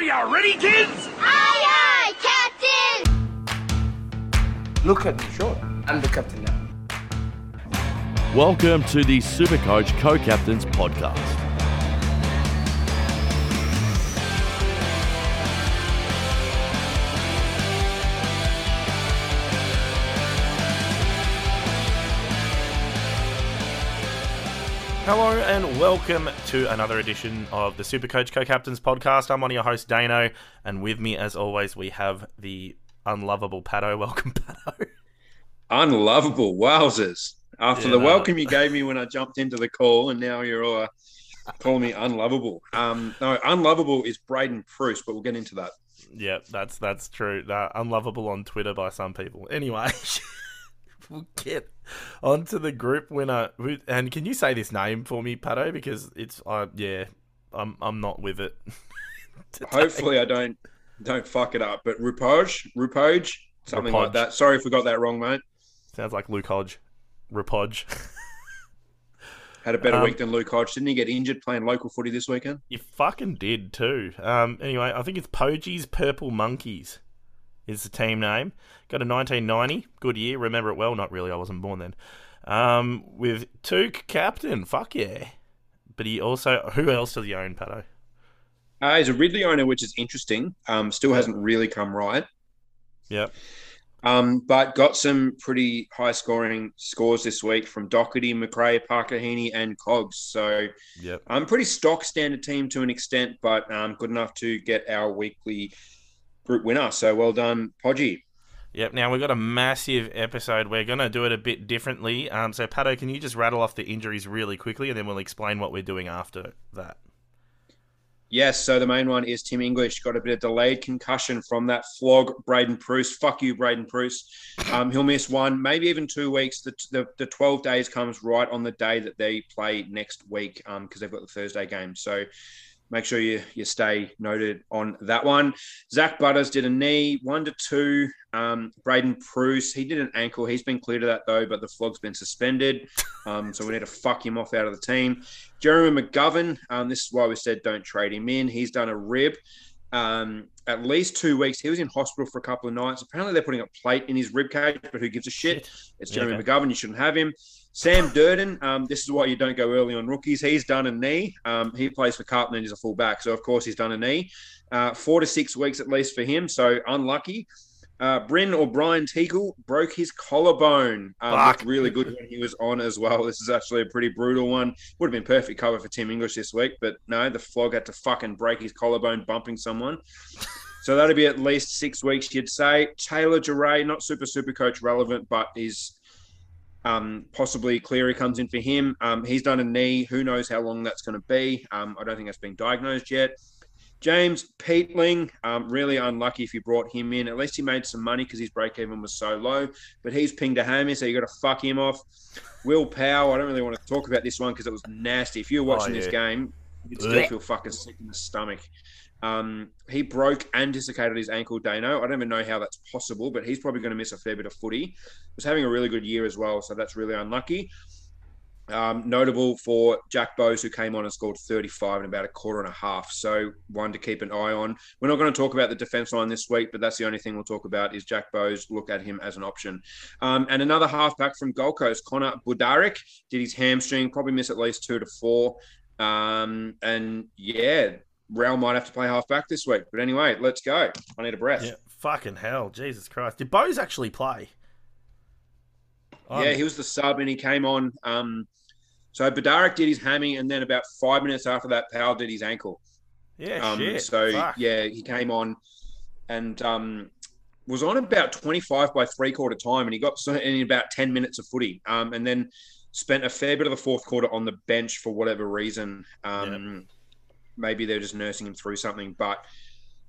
Are you ready, kids? Aye, aye, Captain! Look at me, sure. I'm the captain now. Welcome to the Supercoach Co-Captains Podcast. Hello and welcome to another edition of the Supercoach Co-Captains podcast. I'm one of your hosts, Dano, and with me, as always, we have the unlovable Patto. Welcome, Patto. Unlovable. Wowzers. After Yeah, the welcome you gave me when I jumped into the call, and now you're all uh, calling me unlovable. Um, no, unlovable is Braydon Preuss, but we'll get into that. Yeah, that's that's true. Uh, unlovable on Twitter by some people. Anyway, we'll get onto the group winner. And can you say this name for me, Patto? Because it's uh, yeah, I'm I'm not with it. Hopefully, I don't don't fuck it up. But Rupoj, Rupoj, something like that. Sorry if we got that wrong, mate. sounds like Luke Hodge, Rapodge. Had a better Um, week than Luke Hodge. Didn't he get injured playing local footy this weekend? You fucking did too. Um, anyway, I think it's Poji's Purple Monkeys is the team name. Got a 1990, good year. Remember it well. Not really. I wasn't born then. Um, with Touk captain. Fuck yeah. But he also who else does he own, Patto? Uh, he's a Ridley owner, which is interesting. Um, still hasn't really come right. Yep. Um, but got some pretty high scoring scores this week from Doherty, McRae, Parker Heaney, and Cogs. So Yep. I'm pretty stock standard team to an extent, but um, good enough to get our weekly group winner. So well done, Podgy. Yep. Now we've got a massive episode. We're gonna do it a bit differently. Um, so Patto, can you just rattle off the injuries really quickly, and then we'll explain what we're doing after that. Yes, so the main one is Tim English. Got a bit of delayed concussion from that flog, Braydon Preuss. Fuck you, Braydon Preuss. Um, he'll miss one, maybe even two weeks. The, the, the 12 days comes right on the day that they play next week because they've got the Thursday game. So make sure you, you stay noted on that one. Zak Butters did a knee, one to two. Um, Braydon Preuss, he did an ankle. He's been cleared of that though, but the flog's been suspended. Um, so we need to fuck him off out of the team. Jeremy McGovern, um, this is why we said don't trade him in. He's done a rib. Um, at least two weeks. He was in hospital for a couple of nights. Apparently, they're putting a plate in his rib cage, but who gives a shit? It's Jeremy okay. McGovern. You shouldn't have him. Sam Durdin, um, this is why you don't go early on rookies. He's done a knee. Um, he plays for Carlton and he's a fullback. So, of course, he's done a knee. Uh, four to six weeks at least for him. So, unlucky. Uh, Bryn or Brian Teakle broke his collarbone. Um, looked really good when he was on as well. This is actually a pretty brutal one. Would have been perfect cover for Tim English this week, but no, the flog had to fucking break his collarbone bumping someone. So that'd be at least six weeks, you'd say. Taylor Duryea, not super super coach relevant, but is um, possibly Cleary comes in for him. Um, he's done a knee. Who knows how long that's going to be? Um, I don't think that's been diagnosed yet. James Peatling, um, really unlucky if you brought him in. At least he made some money because his break even was so low. But he's pinged a hammy, so you got to fuck him off. Will Powell, I don't really want to talk about this one because it was nasty. If you're watching Oh, this game, you'd still feel fucking sick in the stomach. Um, he broke and dislocated his ankle, Dano. I don't even know how that's possible, but he's probably going to miss a fair bit of footy. Was having a really good year as well, so that's really unlucky. Um, notable for Jack Bowes, who came on and scored 35 in about a quarter and a half. So one to keep an eye on. We're not going to talk about the defense line this week, but that's the only thing we'll talk about is Jack Bowes. Look at him as an option. Um, and another halfback from Gold Coast, Connor Budarick, did his hamstring, probably miss at least two to four. Um, and yeah, Rail might have to play halfback this week. But anyway, let's go. I need a breath. Yeah. Fucking hell, Jesus Christ! Did Bowes actually play? Yeah, he was the sub and he came on. Um, so Budarick did his hammy, and then about five minutes after that, Powell did his ankle. yeah, Um, shit. so Fuck. yeah, he came on and um, was on about 25 by three quarter time, and he got in about 10 minutes of footy, um, and then spent a fair bit of the fourth quarter on the bench for whatever reason. Um, Maybe they're just nursing him through something, but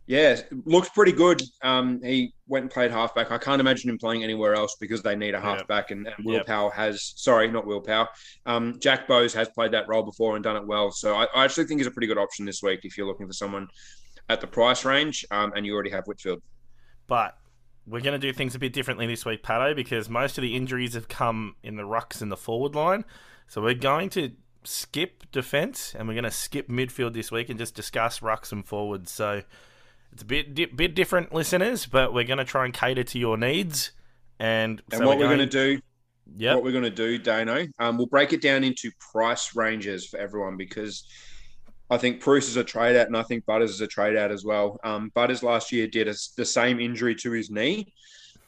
yeah, looks pretty good. Um, he went and played halfback. I can't imagine him playing anywhere else because they need a Yeah. halfback, and, and Will Yeah. Powell has. Sorry, not Will Powell. Um, Jack Bowes has played that role before and done it well. So I, I actually think he's a pretty good option this week if you're looking for someone at the price range, um, and you already have Whitfield. But we're going to do things a bit differently this week, Patto, because most of the injuries have come in the rucks in the forward line. So we're going to skip defence and we're going to skip midfield this week and just discuss rucks and forwards. So It's a bit di- bit different, listeners, but we're going to try and cater to your needs. And, And so what we're going to do, yeah, what we're going to do, Dano, um, we'll break it down into price ranges for everyone because I think Bruce is a trade out and I think Butters is a trade out as well. Um, Butters last year did a, the same injury to his knee,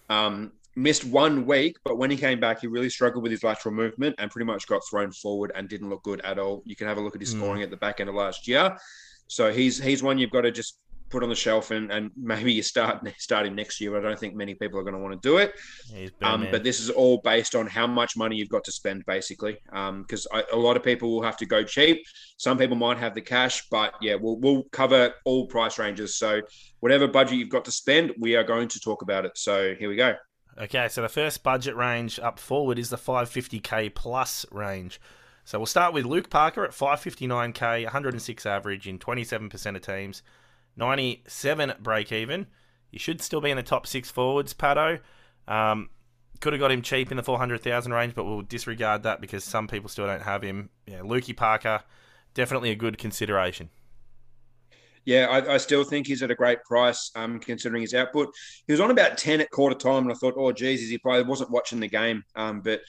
um, missed one week, but when he came back, he really struggled with his lateral movement and pretty much got thrown forward and didn't look good at all. You can have a look at his Mm. scoring at the back end of last year. So he's he's one you've got to just put on the shelf and, and maybe you start start him next year. But I don't think many people are going to want to do it. Um, but this is all based on how much money you've got to spend, basically. Because a lot of people will have to go cheap. Some people might have the cash, but yeah, we'll we'll cover all price ranges. So whatever budget you've got to spend, we are going to talk about it. So here we go. Okay, so the first budget range up forward is the 550k plus range. So we'll start with Luke Parker at 559k, 106 average in 27% of teams, 97 break even. You should still be in the top six forwards, Pato. Um, could have got him cheap in the 400,000 range, but we'll disregard that because some people still don't have him. Yeah, Lukey Parker, definitely a good consideration. Yeah, I, I still think he's at a great price, um, considering his output. He was on about ten at quarter time, and I thought, oh, geez, is he probably wasn't watching the game, um, but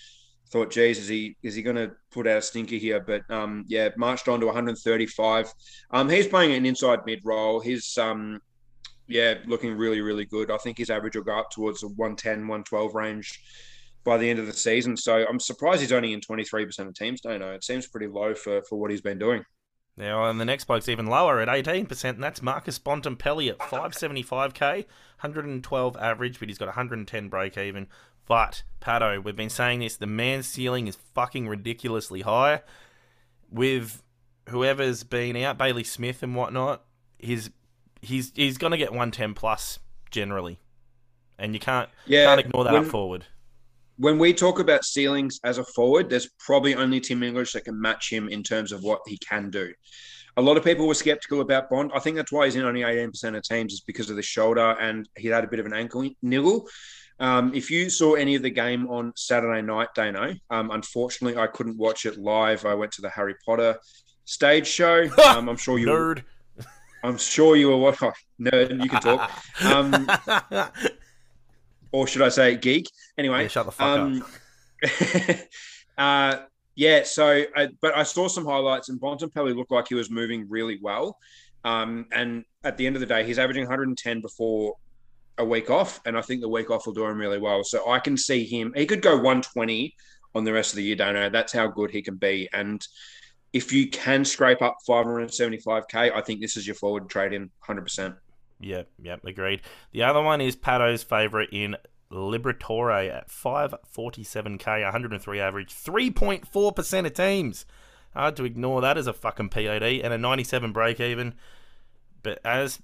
thought, geez, is he is he going to put out a stinker here? But um, yeah, marched on to 135. Um, he's playing an inside mid role. He's um, yeah, looking really really good. I think his average will go up towards the 110, 112 range by the end of the season. So I'm surprised he's only in 23% of teams. Don't know. It seems pretty low for for what he's been doing. Now, and the next bloke's even lower at 18%, and that's Marcus Bontempelli at 575k, 112 average, but he's got 110 break even. But, Patto, we've been saying this, the man's ceiling is fucking ridiculously high. With whoever's been out, Bailey Smith and whatnot, he's he's he's gonna get 110 plus generally. And you can't Yeah, can't ignore that when- up forward. When we talk about ceilings as a forward, there's probably only Tim English that can match him in terms of what he can do. A lot of people were skeptical about Bond. I think that's why he's in only 18% of teams, is because of the shoulder and he had a bit of an ankle niggle. Um, if you saw any of the game on Saturday night, Dano, um, unfortunately, I couldn't watch it live. I went to the Harry Potter stage show. Um, I'm sure you. Nerd. I'm sure you were. What? Oh, nerd, you can talk. Or should I say geek? Anyway, Yeah, shut the fuck um, uh, yeah. So, uh, but I saw some highlights, and Bontempelli looked like he was moving really well. Um, and at the end of the day, he's averaging 110 before a week off, and I think the week off will do him really well. So I can see him. He could go 120 on the rest of the year. Don't know. That's how good he can be. And if you can scrape up 575k, I think this is your forward trade in 100. percent Yep, yep, agreed. The other one is Patto's favourite in Liberatore at 547k, 103 average, 3.4% of teams. Hard to ignore that as a fucking POD and a 97 break even. But as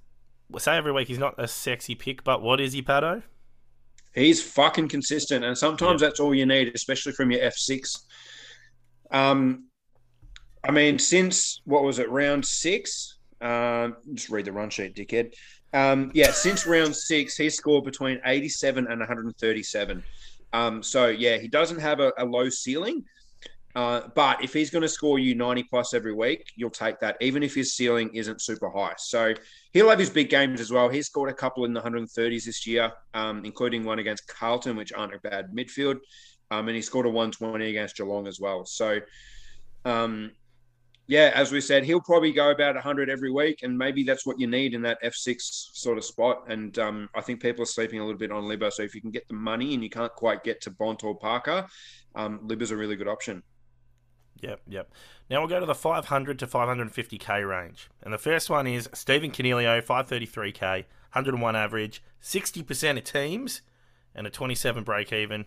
we say every week, he's not a sexy pick, but what is he, Patto? He's fucking consistent, and sometimes that's all you need, especially from your F6. Um, I mean, since what was it, round six? Um, just read the run sheet, dickhead. Um, yeah, since round six, he's scored between 87 and 137. Um, so yeah, he doesn't have a, a low ceiling. Uh, but if he's going to score you 90 plus every week, you'll take that, even if his ceiling isn't super high. So he'll have his big games as well. He's scored a couple in the 130s this year, um, including one against Carlton, which aren't a bad midfield. Um, and he scored a 120 against Geelong as well. So, um, yeah, as we said, he'll probably go about 100 every week, and maybe that's what you need in that F6 sort of spot. And um, I think people are sleeping a little bit on Libba. So if you can get the money and you can't quite get to Bont or Parker, um, Libba's a really good option. Yep, yep. Now we'll go to the 500 to 550k range. And the first one is Stephen Coniglio, 533k, 101 average, 60% of teams, and a 27 break even.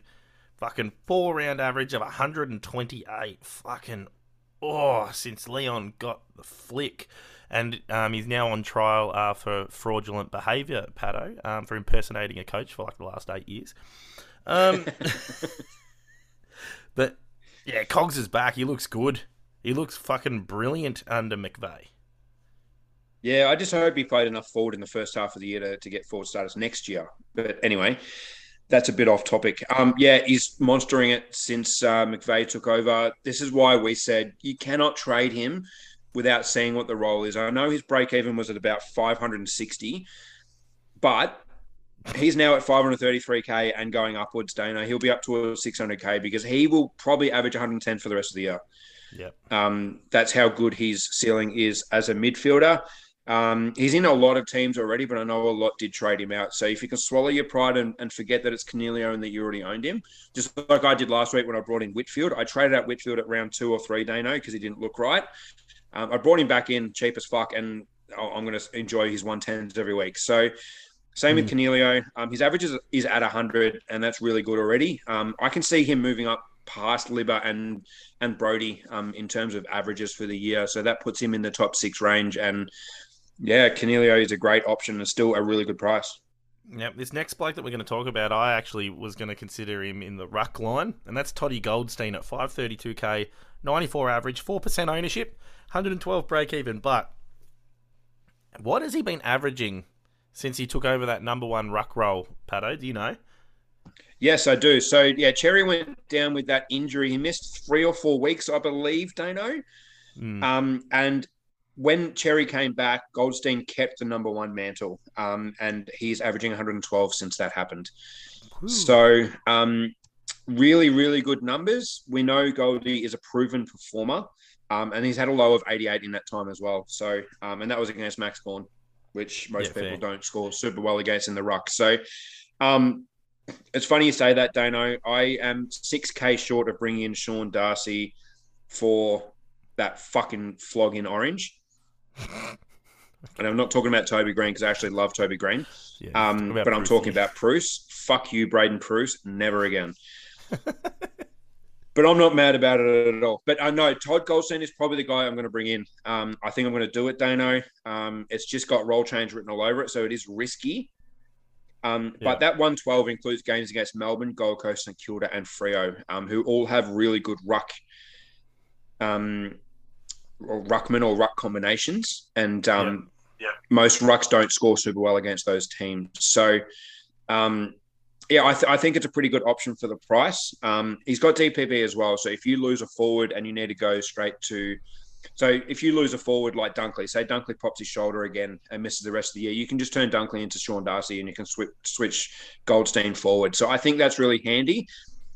Fucking four round average of 128. Fucking, oh, since Leon got the flick. And um, he's now on trial uh, for fraudulent behaviour, Patto, um, for impersonating a coach for like the last eight years. Um, but yeah, Cogs is back. He looks good. He looks fucking brilliant under McVeigh. Yeah, I just hope he played enough forward in the first half of the year to, to get forward status next year. But anyway, that's a bit off topic. Um, yeah, he's monstering it since uh, McVeigh took over. This is why we said you cannot trade him without seeing what the role is. I know his break even was at about 560. but he's now at 533k and going upwards. Dana, he'll be up to 600k because he will probably average 110 for the rest of the year. Yep. Um, that's how good his ceiling is as a midfielder. Um, he's in a lot of teams already, but I know a lot did trade him out. So if you can swallow your pride and, and forget that it's Coniglio and that you already owned him, just like I did last week when I brought in Whitfield, I traded out Whitfield at round two or three, Dano, because he didn't look right. Um, I brought him back in cheap as fuck, and I'm going to enjoy his 110s every week. So same with Coniglio. Um, his average is, is at 100, and that's really good already. Um, I can see him moving up past Libba and and Brody um, in terms of averages for the year. So that puts him in the top six range. And yeah, Coniglio is a great option and still a really good price. Yep, this next bloke that we're going to talk about, I actually was going to consider him in the ruck line, and that's Toddy Goldstein at 532k, 94 average, 4% ownership, 112 break even. But what has he been averaging since he took over that number one ruck role, Patto? Do you know? Yes, I do. So yeah, Xerri went down with that injury. He missed three or four weeks, I believe, Dano. Mm. Um, and when Xerri came back, Goldstein kept the number one mantle, um, and he's averaging 112 since that happened. So, um, really, really good numbers. We know Goldie is a proven performer, um, and he's had a low of 88 in that time as well. So, um, and that was against Max Gawn, which most Yeah, people fair. don't score super well against in the ruck. So, um, it's funny you say that, Dano. I am 6k short of bringing in Sean Darcy for that fucking flog in orange. And I'm not talking about Toby Greene because I actually love Toby Greene. Yeah, Um, but I'm talking here. about Bruce. Fuck you, Braydon Preuss. Never again. but I'm not mad about it at all. But I know Todd Goldstein is probably the guy I'm going to bring in. Um, I think I'm going to do it, Dano. Um, it's just got role change written all over it, so it is risky. Um, Yeah. But that 112 includes games against Melbourne, Gold Coast, St Kilda, and Freo, um, who all have really good ruck, um, or ruckman or ruck combinations. And um, Yeah. most rucks don't score super well against those teams. So, um, yeah, I, th- I think it's a pretty good option for the price. Um, he's got DPP as well. So if you lose a forward and you need to go straight to, so if you lose a forward like Dunkley, say Dunkley pops his shoulder again and misses the rest of the year, you can just turn Dunkley into Sean Darcy and you can switch switch Goldstein forward. So I think that's really handy.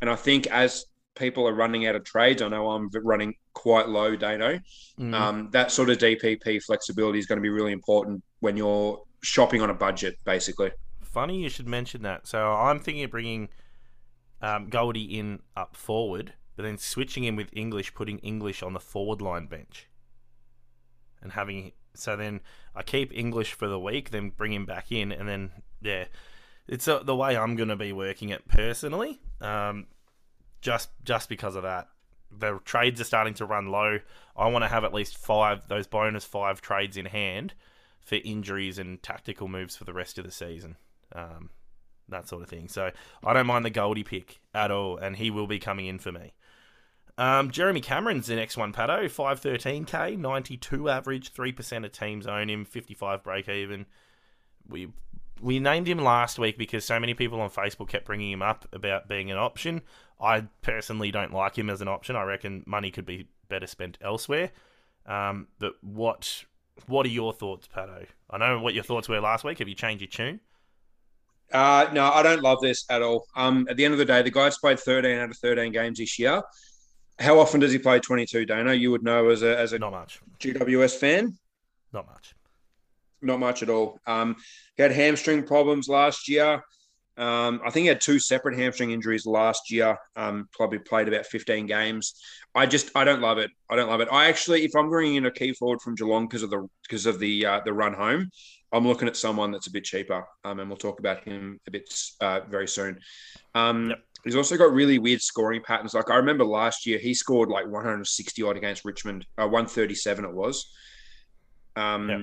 And I think as people are running out of trades, I know I'm running quite low, Dano. Mm. Um, that sort of DPP flexibility is going to be really important when you're shopping on a budget, basically. Funny you should mention that. So I'm thinking of bringing um, Goldie in up forward, but then switching him with English, putting English on the forward line bench, and having so then I keep English for the week, then bring him back in, and then yeah, it's uh, the way I'm going to be working it personally. Um, just just because of that, the trades are starting to run low. I want to have at least five those bonus five trades in hand for injuries and tactical moves for the rest of the season. Um, that sort of thing. So I don't mind the Goldie pick at all, and he will be coming in for me. Um, Jeremy Cameron's the next one, Patto. 513k, 92 average, 3% of teams own him, 55 break even. We we named him last week because so many people on Facebook kept bringing him up about being an option. I personally don't like him as an option. I reckon money could be better spent elsewhere. Um, but what what are your thoughts, Patto? I know what your thoughts were last week. Have you changed your tune? Uh, no, I don't love this at all. Um, at the end of the day, the guy's played 13 out of 13 games this year. How often does he play 22, Dano? You would know as a, as a Not much. GWS fan. Not much. Not much at all. Um, he had hamstring problems last year. Um, I think he had two separate hamstring injuries last year. Um, probably played about 15 games. I just I don't love it. I don't love it. I actually, if I'm bringing in a key forward from Geelong because of the because of the uh, the run home, I'm looking at someone that's a bit cheaper. Um, and we'll talk about him a bit uh, very soon. Um, Yep. He's also got really weird scoring patterns. Like I remember last year, he scored like 160 odd against Richmond, uh, 137 it was. Um, Yep.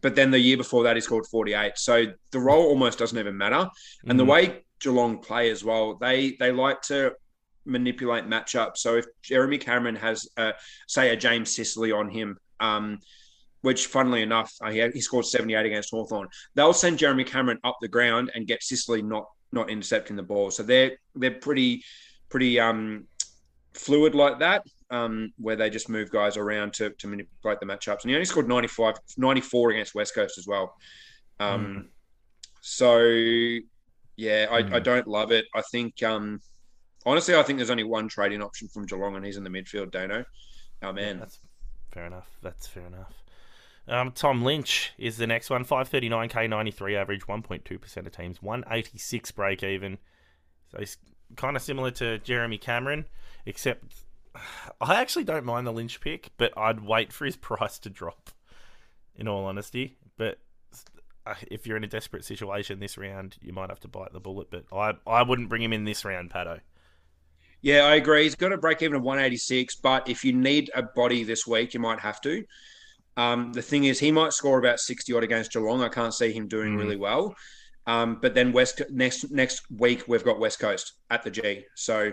But then the year before that, he scored 48. So the role almost doesn't even matter. And the Mhm. way Geelong play as well, they they like to manipulate matchups. So if Jeremy Cameron has, uh, say, a James Sicily on him, um, which funnily enough, uh, he, he scored 78 against Hawthorn, they'll send Jeremy Cameron up the ground and get Sicily not not intercepting the ball. So they're they're pretty pretty um, fluid like that, um, where they just move guys around to, to manipulate the matchups. And he only scored 95, 94 against West Coast as well. Um, So yeah, I, Hmm. I don't love it. I think um honestly I think there's only one trading option from Geelong and he's in the midfield, Dano. Oh man. That's fair enough. That's fair enough. Um, Tom Lynch is the next one. 539k, 93 average, 1.2% of teams, 186 break even. So he's kind of similar to Jeremy Cameron, except I actually don't mind the Lynch pick, but I'd wait for his price to drop, in all honesty. But uh, if you're in a desperate situation this round, you might have to bite the bullet. But I, I wouldn't bring him in this round, Patto. Yeah, I agree. He's got a break even of 186, but if you need a body this week, you might have to. Um, the thing is, he might score about 60 odd against Geelong. I can't see him doing Mm. really well. Um, but then West next next week we've got West Coast at the G. So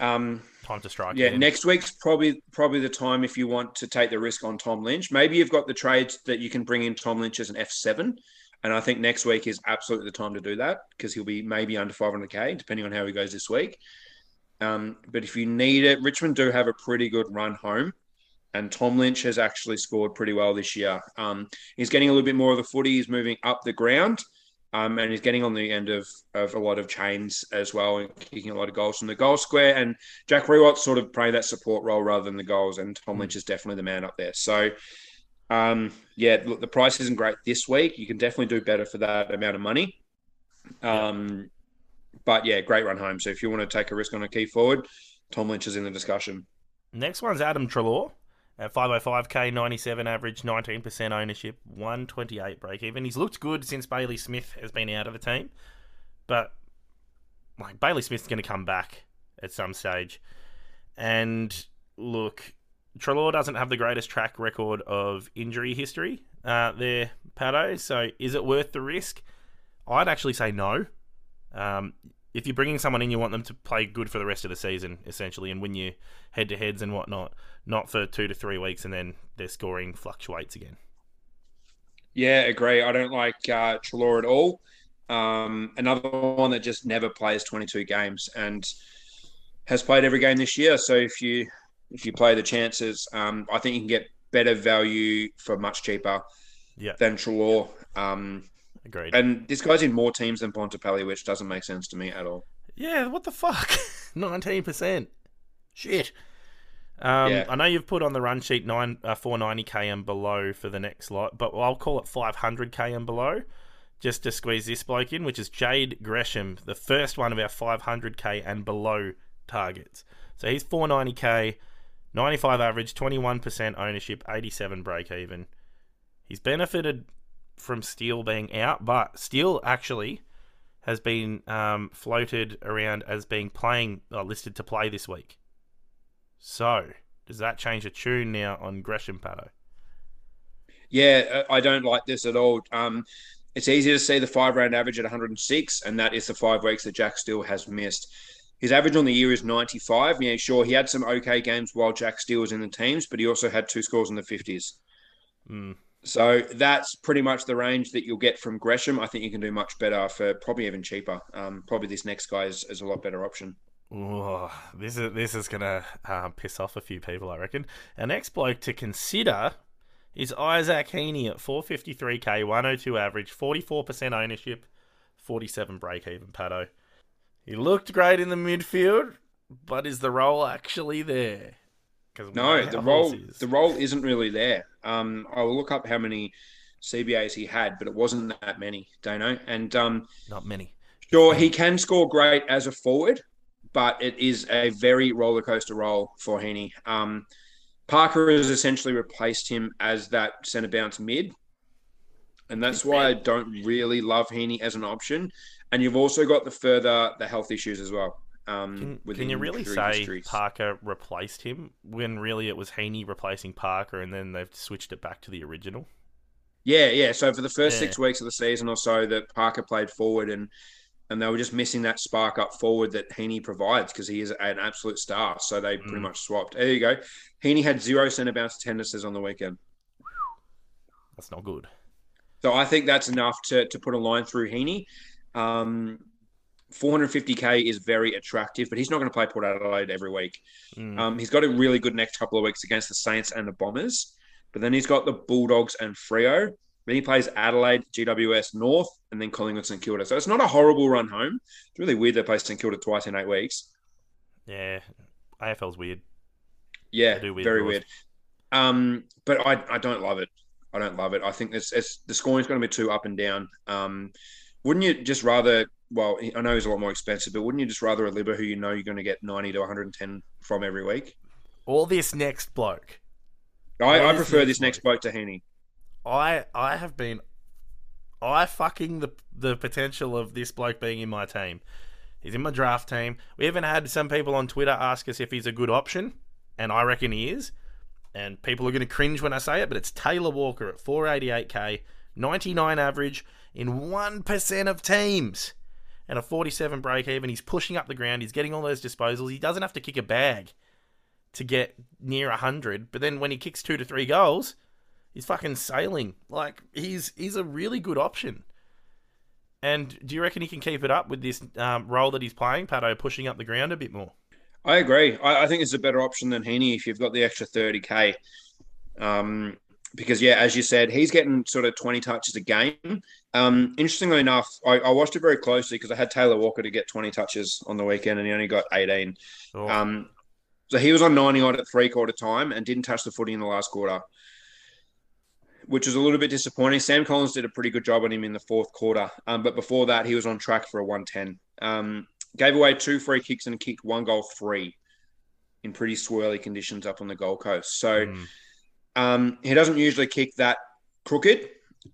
um, Time to strike. yeah, again. next week's probably probably the time if you want to take the risk on Tom Lynch. Maybe you've got the trades that you can bring in Tom Lynch as an F7. And I think next week is absolutely the time to do that because he'll be maybe under 500k, depending on how he goes this week. Um, but if you need it, Richmond do have a pretty good run home. And Tom Lynch has actually scored pretty well this year. Um, he's getting a little bit more of the footy. He's moving up the ground. Um, and he's getting on the end of, of a lot of chains as well and kicking a lot of goals from the goal square. And Jack Riewoldt sort of playing that support role rather than the goals. And Tom Lynch is definitely the man up there. So, um, yeah, look, the price isn't great this week. You can definitely do better for that amount of money. Um, but yeah, great run home. So if you want to take a risk on a key forward, Tom Lynch is in the discussion. Next one's Adam Treloar at 505k, 97 average, 19% ownership, 128 break even. He's looked good since Bailey Smith has been out of the team, but like Bailey Smith's going to come back at some stage. And look, Treloar doesn't have the greatest track record of injury history uh, there, Patto. So is it worth the risk? I'd actually say no. Um, if you're bringing someone in, you want them to play good for the rest of the season, essentially, and win you head to heads and whatnot, not for two to three weeks and then their scoring fluctuates again. Yeah, agree. I don't like uh, Treloar at all. Um, another one that just never plays 22 games and has played every game this year. So if you if you play the chances, um, I think you can get better value for much cheaper Yeah. than Treloar. Um, Agreed. and this guy's in more teams than Bontempelli, which doesn't make sense to me at all. Yeah, what the fuck? 19%. Shit. Um, Yeah. I know you've put on the run sheet nine uh, 490k and below for the next lot, but I'll call it 500k and below just to squeeze this bloke in, which is Jade Gresham, the first one of our 500k and below targets. So he's 490k, 95 average, 21% ownership, 87 break even. He's benefited from Steele being out, but Steele actually has been um, floated around as being playing uh, listed to play this week. So does that change the tune now on Gresham Patto? Yeah, uh, I don't like this at all. Um, it's easy to see the five round average at 106, and that is the five weeks that Jack Steele has missed. His average on the year is 95. Yeah, sure, he had some okay games while Jack Steele was in the teams, but he also had two scores in the 50s. Mm, So that's pretty much the range that you'll get from Gresham. I think you can do much better for probably even cheaper. Um, probably this next guy is, is a lot better option. oh, this is this is gonna uh, piss off a few people, I reckon. Our next bloke to consider is Isaac Heaney at 453k, 102 average, 44% ownership, 47 break even. Patto. He looked great in the midfield, but is the role actually there? 'Cause No, the role the role isn't really there. Um, I'll look up how many CBAs he had, but it wasn't that many, Dano. And um, not many. sure, he can score great as a forward, but it is a very roller coaster role for Heaney. Um, Parker has essentially replaced him as that centre bounce mid, and that's why I don't really love Heaney as an option. And you've also got the further the health issues as well. Um, Can, can you really say histories. Parker replaced him when really it was Heaney replacing Parker and then they've switched it back to the original? Yeah, yeah. So for the first Yeah. six weeks of the season or so, that Parker played forward and and they were just missing that spark up forward that Heaney provides because he is an absolute star. So they pretty Mm. much swapped. There you go. Heaney had zero centre bounce attendances on the weekend. That's not good. So I think that's enough to to put a line through Heaney. Um, 450k is very attractive, but he's not going to play Port Adelaide every week. Mm. Um, he's got a really good next couple of weeks against the Saints and the Bombers, but then he's got the Bulldogs and Freo. Then he plays Adelaide, GWS North, and then Collingwood St Kilda. So it's not a horrible run home. It's really weird they play St Kilda twice in eight weeks. Yeah, AFL's weird. Yeah, weird very weird. Um, but I, I don't love it. I don't love it. I think it's, it's the scoring's going to be too up and down. Um, wouldn't you just rather? Well, I know he's a lot more expensive, but wouldn't you just rather a Libba who you know you're going to get ninety to one hundred and ten from every week? All this next bloke. I, I prefer this next bloke to Heaney. I I have been I fucking the the potential of this bloke being in my team. He's in my draft team. We even had some people on Twitter ask us if he's a good option, and I reckon he is. And people are going to cringe when I say it, but it's Taylor Walker at 488k, 99 average in 1% of teams, and a 47 break even. He's pushing up the ground. He's getting all those disposals. He doesn't have to kick a bag to get near 100, but then when he kicks two to three goals, he's fucking sailing. Like he's he's a really good option. And do you reckon he can keep it up with this um, role that he's playing, Patto, pushing up the ground a bit more? I agree. I, I think it's a better option than Heaney if you've got the extra 30k. Um, because yeah, as you said, he's getting sort of 20 touches a game. Um, interestingly enough, I, I watched it very closely because I had Taylor Walker to get 20 touches on the weekend and he only got 18. Oh, Um, so he was on 90 odd at three quarter time and didn't touch the footy in the last quarter, which was a little bit disappointing. Sam Collins did a pretty good job on him in the fourth quarter. Um, but before that, he was on track for a 110. Um, gave away two free kicks and kicked one goal three in pretty swirly conditions up on the Gold Coast. So mm, um, he doesn't usually kick that crooked.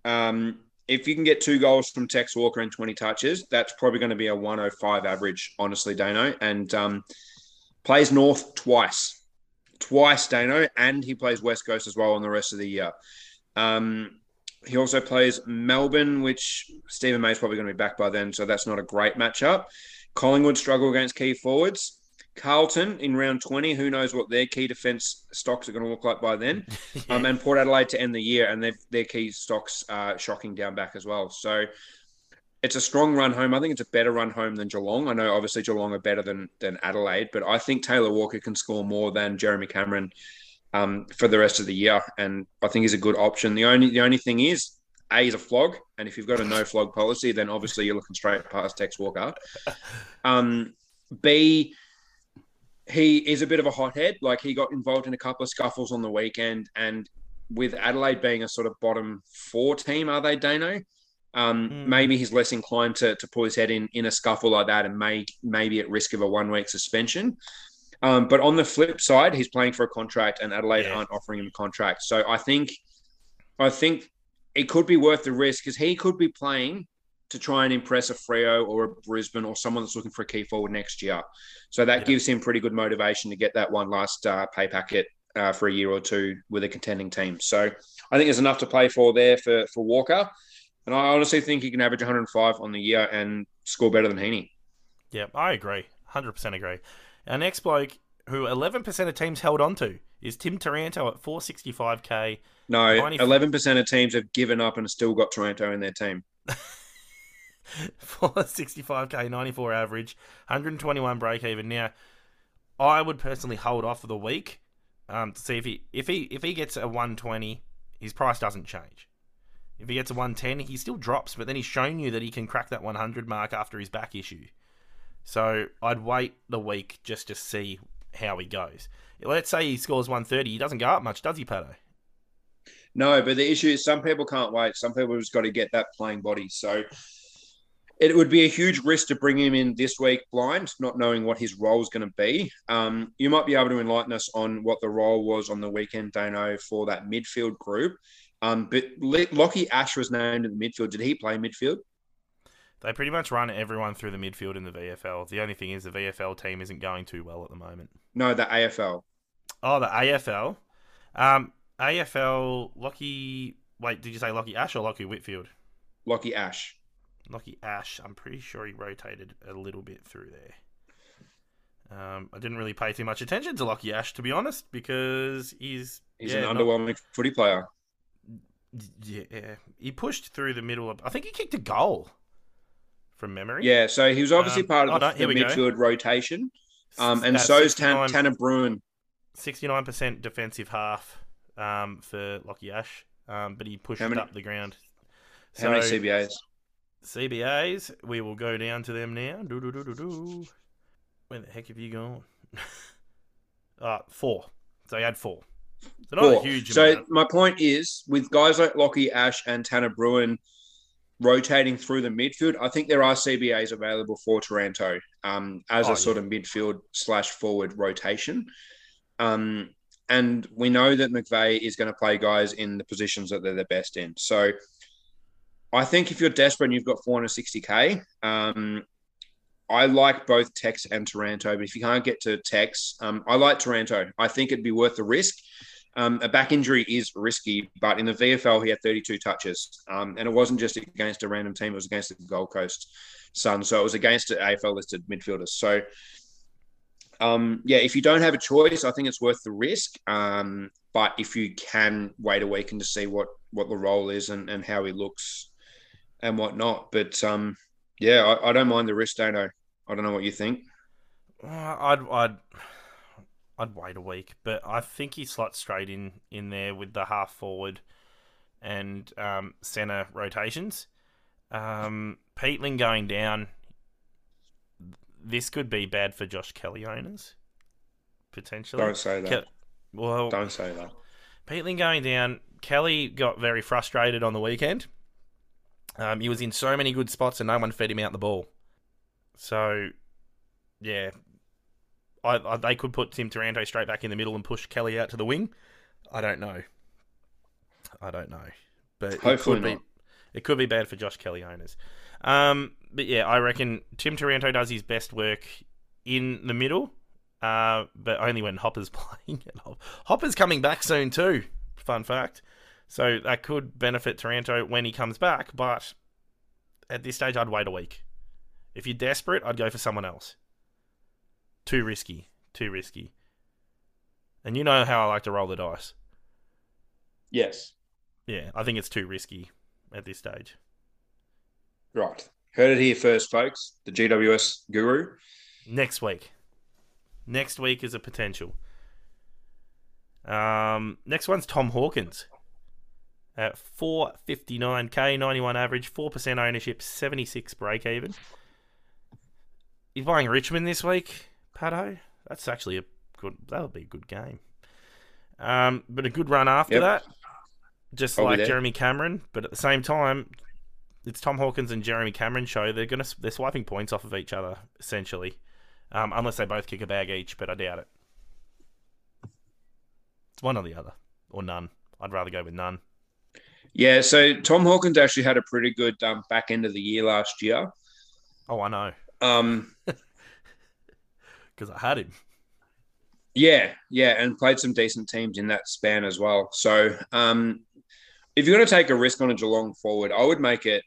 Um, if you can get two goals from Tex Walker and 20 touches, that's probably going to be a 105 average, honestly, Dano. And um, plays North twice. Twice, Dano. And he plays West Coast as well on the rest of the year. Um, he also plays Melbourne, which Steven May's probably going to be back by then, so that's not a great matchup. Collingwood struggle against key forwards. Carlton in round 20, who knows what their key defence stocks are going to look like by then. Um, and Port Adelaide to end the year, and their their key stocks are shocking down back as well. So it's a strong run home. I think it's a better run home than Geelong. I know obviously Geelong are better than than Adelaide, but I think Taylor Walker can score more than Jeremy Cameron um, for the rest of the year, and I think he's a good option. The only the only thing is. A is a flog, and if you've got a no flog policy, then obviously you're looking straight past Tex Walker. Um, B, he is a bit of a hothead. Like he got involved in a couple of scuffles on the weekend, and with Adelaide being a sort of bottom four team, are they, Dano? Um, Hmm. Maybe he's less inclined to, to pull his head in in a scuffle like that, and may maybe at risk of a one week suspension. Um, but on the flip side, he's playing for a contract, and Adelaide Yeah. aren't offering him a contract. So I think, I think it could be worth the risk because he could be playing to try and impress a Freo or a Brisbane or someone that's looking for a key forward next year. So that Yeah. gives him pretty good motivation to get that one last uh, pay packet uh, for a year or two with a contending team. So I think there's enough to play for there for, for Walker. And I honestly think he can average 105 on the year and score better than Heaney. Yeah, I agree. 100% agree. Our next bloke, who 11% of teams held on to, is Tim Taranto at 465k. No, 94 11% of teams have given up and still got Taranto in their team. 465k, 94 average, 121 break even. Now, I would personally hold off for the week um, to see if he if he if he gets a 120, his price doesn't change. If he gets a 110, he still drops, but then he's shown you that he can crack that 100 mark after his back issue. So I'd wait the week just to see how he goes. Let's say he scores 130, he doesn't go up much, does he, Patto? No, but the issue is some people can't wait. Some people just got to get that playing body. So it would be a huge risk to bring him in this week blind, not knowing what his role is going to be. Um, you might be able to enlighten us on what the role was on the weekend, Dano, for that midfield group. Um, but Lockie Ash was named in the midfield. Did he play midfield? They pretty much run everyone through the midfield in the VFL. The only thing is the VFL team isn't going too well at the moment. No, the AFL. Oh, the AFL. Um, AFL, Lockie. Wait, did you say Lockie Ash or Lockie Whitfield? Lockie Ash. Lockie Ash. I'm pretty sure he rotated a little bit through there. Um, I didn't really pay too much attention to Lockie Ash, to be honest, because he's He's yeah, an not- underwhelming footy player. yeah, he pushed through the middle of. I think he kicked a goal from memory. Yeah, so he was obviously Um, part of oh, the, no, the go. midfield rotation. Um, and Uh, so is Tan- 69 Tanner Bruhn. 69% defensive half um, for Lockie Ash. um, but he pushed many- up the ground. How many CBAs? CBAs, we will go down to them now. Do, do, do, do, do. Where the heck have you gone? uh, four. So he had four. So not a Four. huge So amount. my point is, with guys like Lockie Ash and Tanner Bruhn rotating through the midfield, I think there are CBAs available for Taranto um, as Oh, a sort of midfield slash forward rotation. Um, and we know that McVeigh is going to play guys in the positions that they're the best in. So I think if you're desperate and you've got 460k, um, I like both Tex and Taranto, but if you can't get to Tex, um, I like Taranto. I think it'd be worth the risk. Um, a back injury is risky, but in the VFL, he had 32 touches. Um, and it wasn't just against a random team, it was against the Gold Coast Sun. So it was against the AFL listed midfielders. So, um, yeah, if you don't have a choice, I think it's worth the risk. Um, but if you can wait a week and to see what, what the role is and, and how he looks and whatnot. But um, yeah, I, I don't mind the risk, Dano. I don't know what you think. Uh, I'd, I'd, I'd wait a week, but I think he slots straight in in there with the half forward and um, center rotations. Um, Peatling going down. This could be bad for Josh Kelly owners, potentially. Don't say that. Ke- well, Don't say that. Peatling going down. Kelly got very frustrated on the weekend. Um, he was in so many good spots and no one fed him out the ball. So, yeah, I, I, they could put Tim Taranto straight back in the middle and push Kelly out to the wing. I don't know. I don't know, but it Hopefully could be. not. It could be bad for Josh Kelly owners. Um, but yeah, I reckon Tim Taranto does his best work in the middle, uh, but only when Hopper's playing. Hopper's coming back soon too. Fun fact. So that could benefit Taranto when he comes back, but at this stage, I'd wait a week. If you're desperate, I'd go for someone else. Too risky. Too risky. And you know how I like to roll the dice. Yes. Yeah, I think it's too risky at this stage. Right. Heard it here first, folks. The GWS guru. Next week. Next week is a potential. Um, next one's Tom Hawkins. At 459k, 91 average, 4% ownership, 76 break even. He's buying Richmond this week, Patto. That's actually a good, that would be a good game. Um, but a good run after Yep. that, just I'll like. Jeremy Cameron. But at the same time, it's Tom Hawkins and Jeremy Cameron show. They're gonna they're swiping points off of each other essentially, um, unless they both kick a bag each. But I doubt it. It's one or the other, or none. I'd rather go with none. Yeah, so Tom Hawkins actually had a pretty good um, back end of the year last year. Oh, I know Um, because I had him. yeah, yeah, and played some decent teams in that span as well. So um, if you're going to take a risk on a Geelong forward, I would make it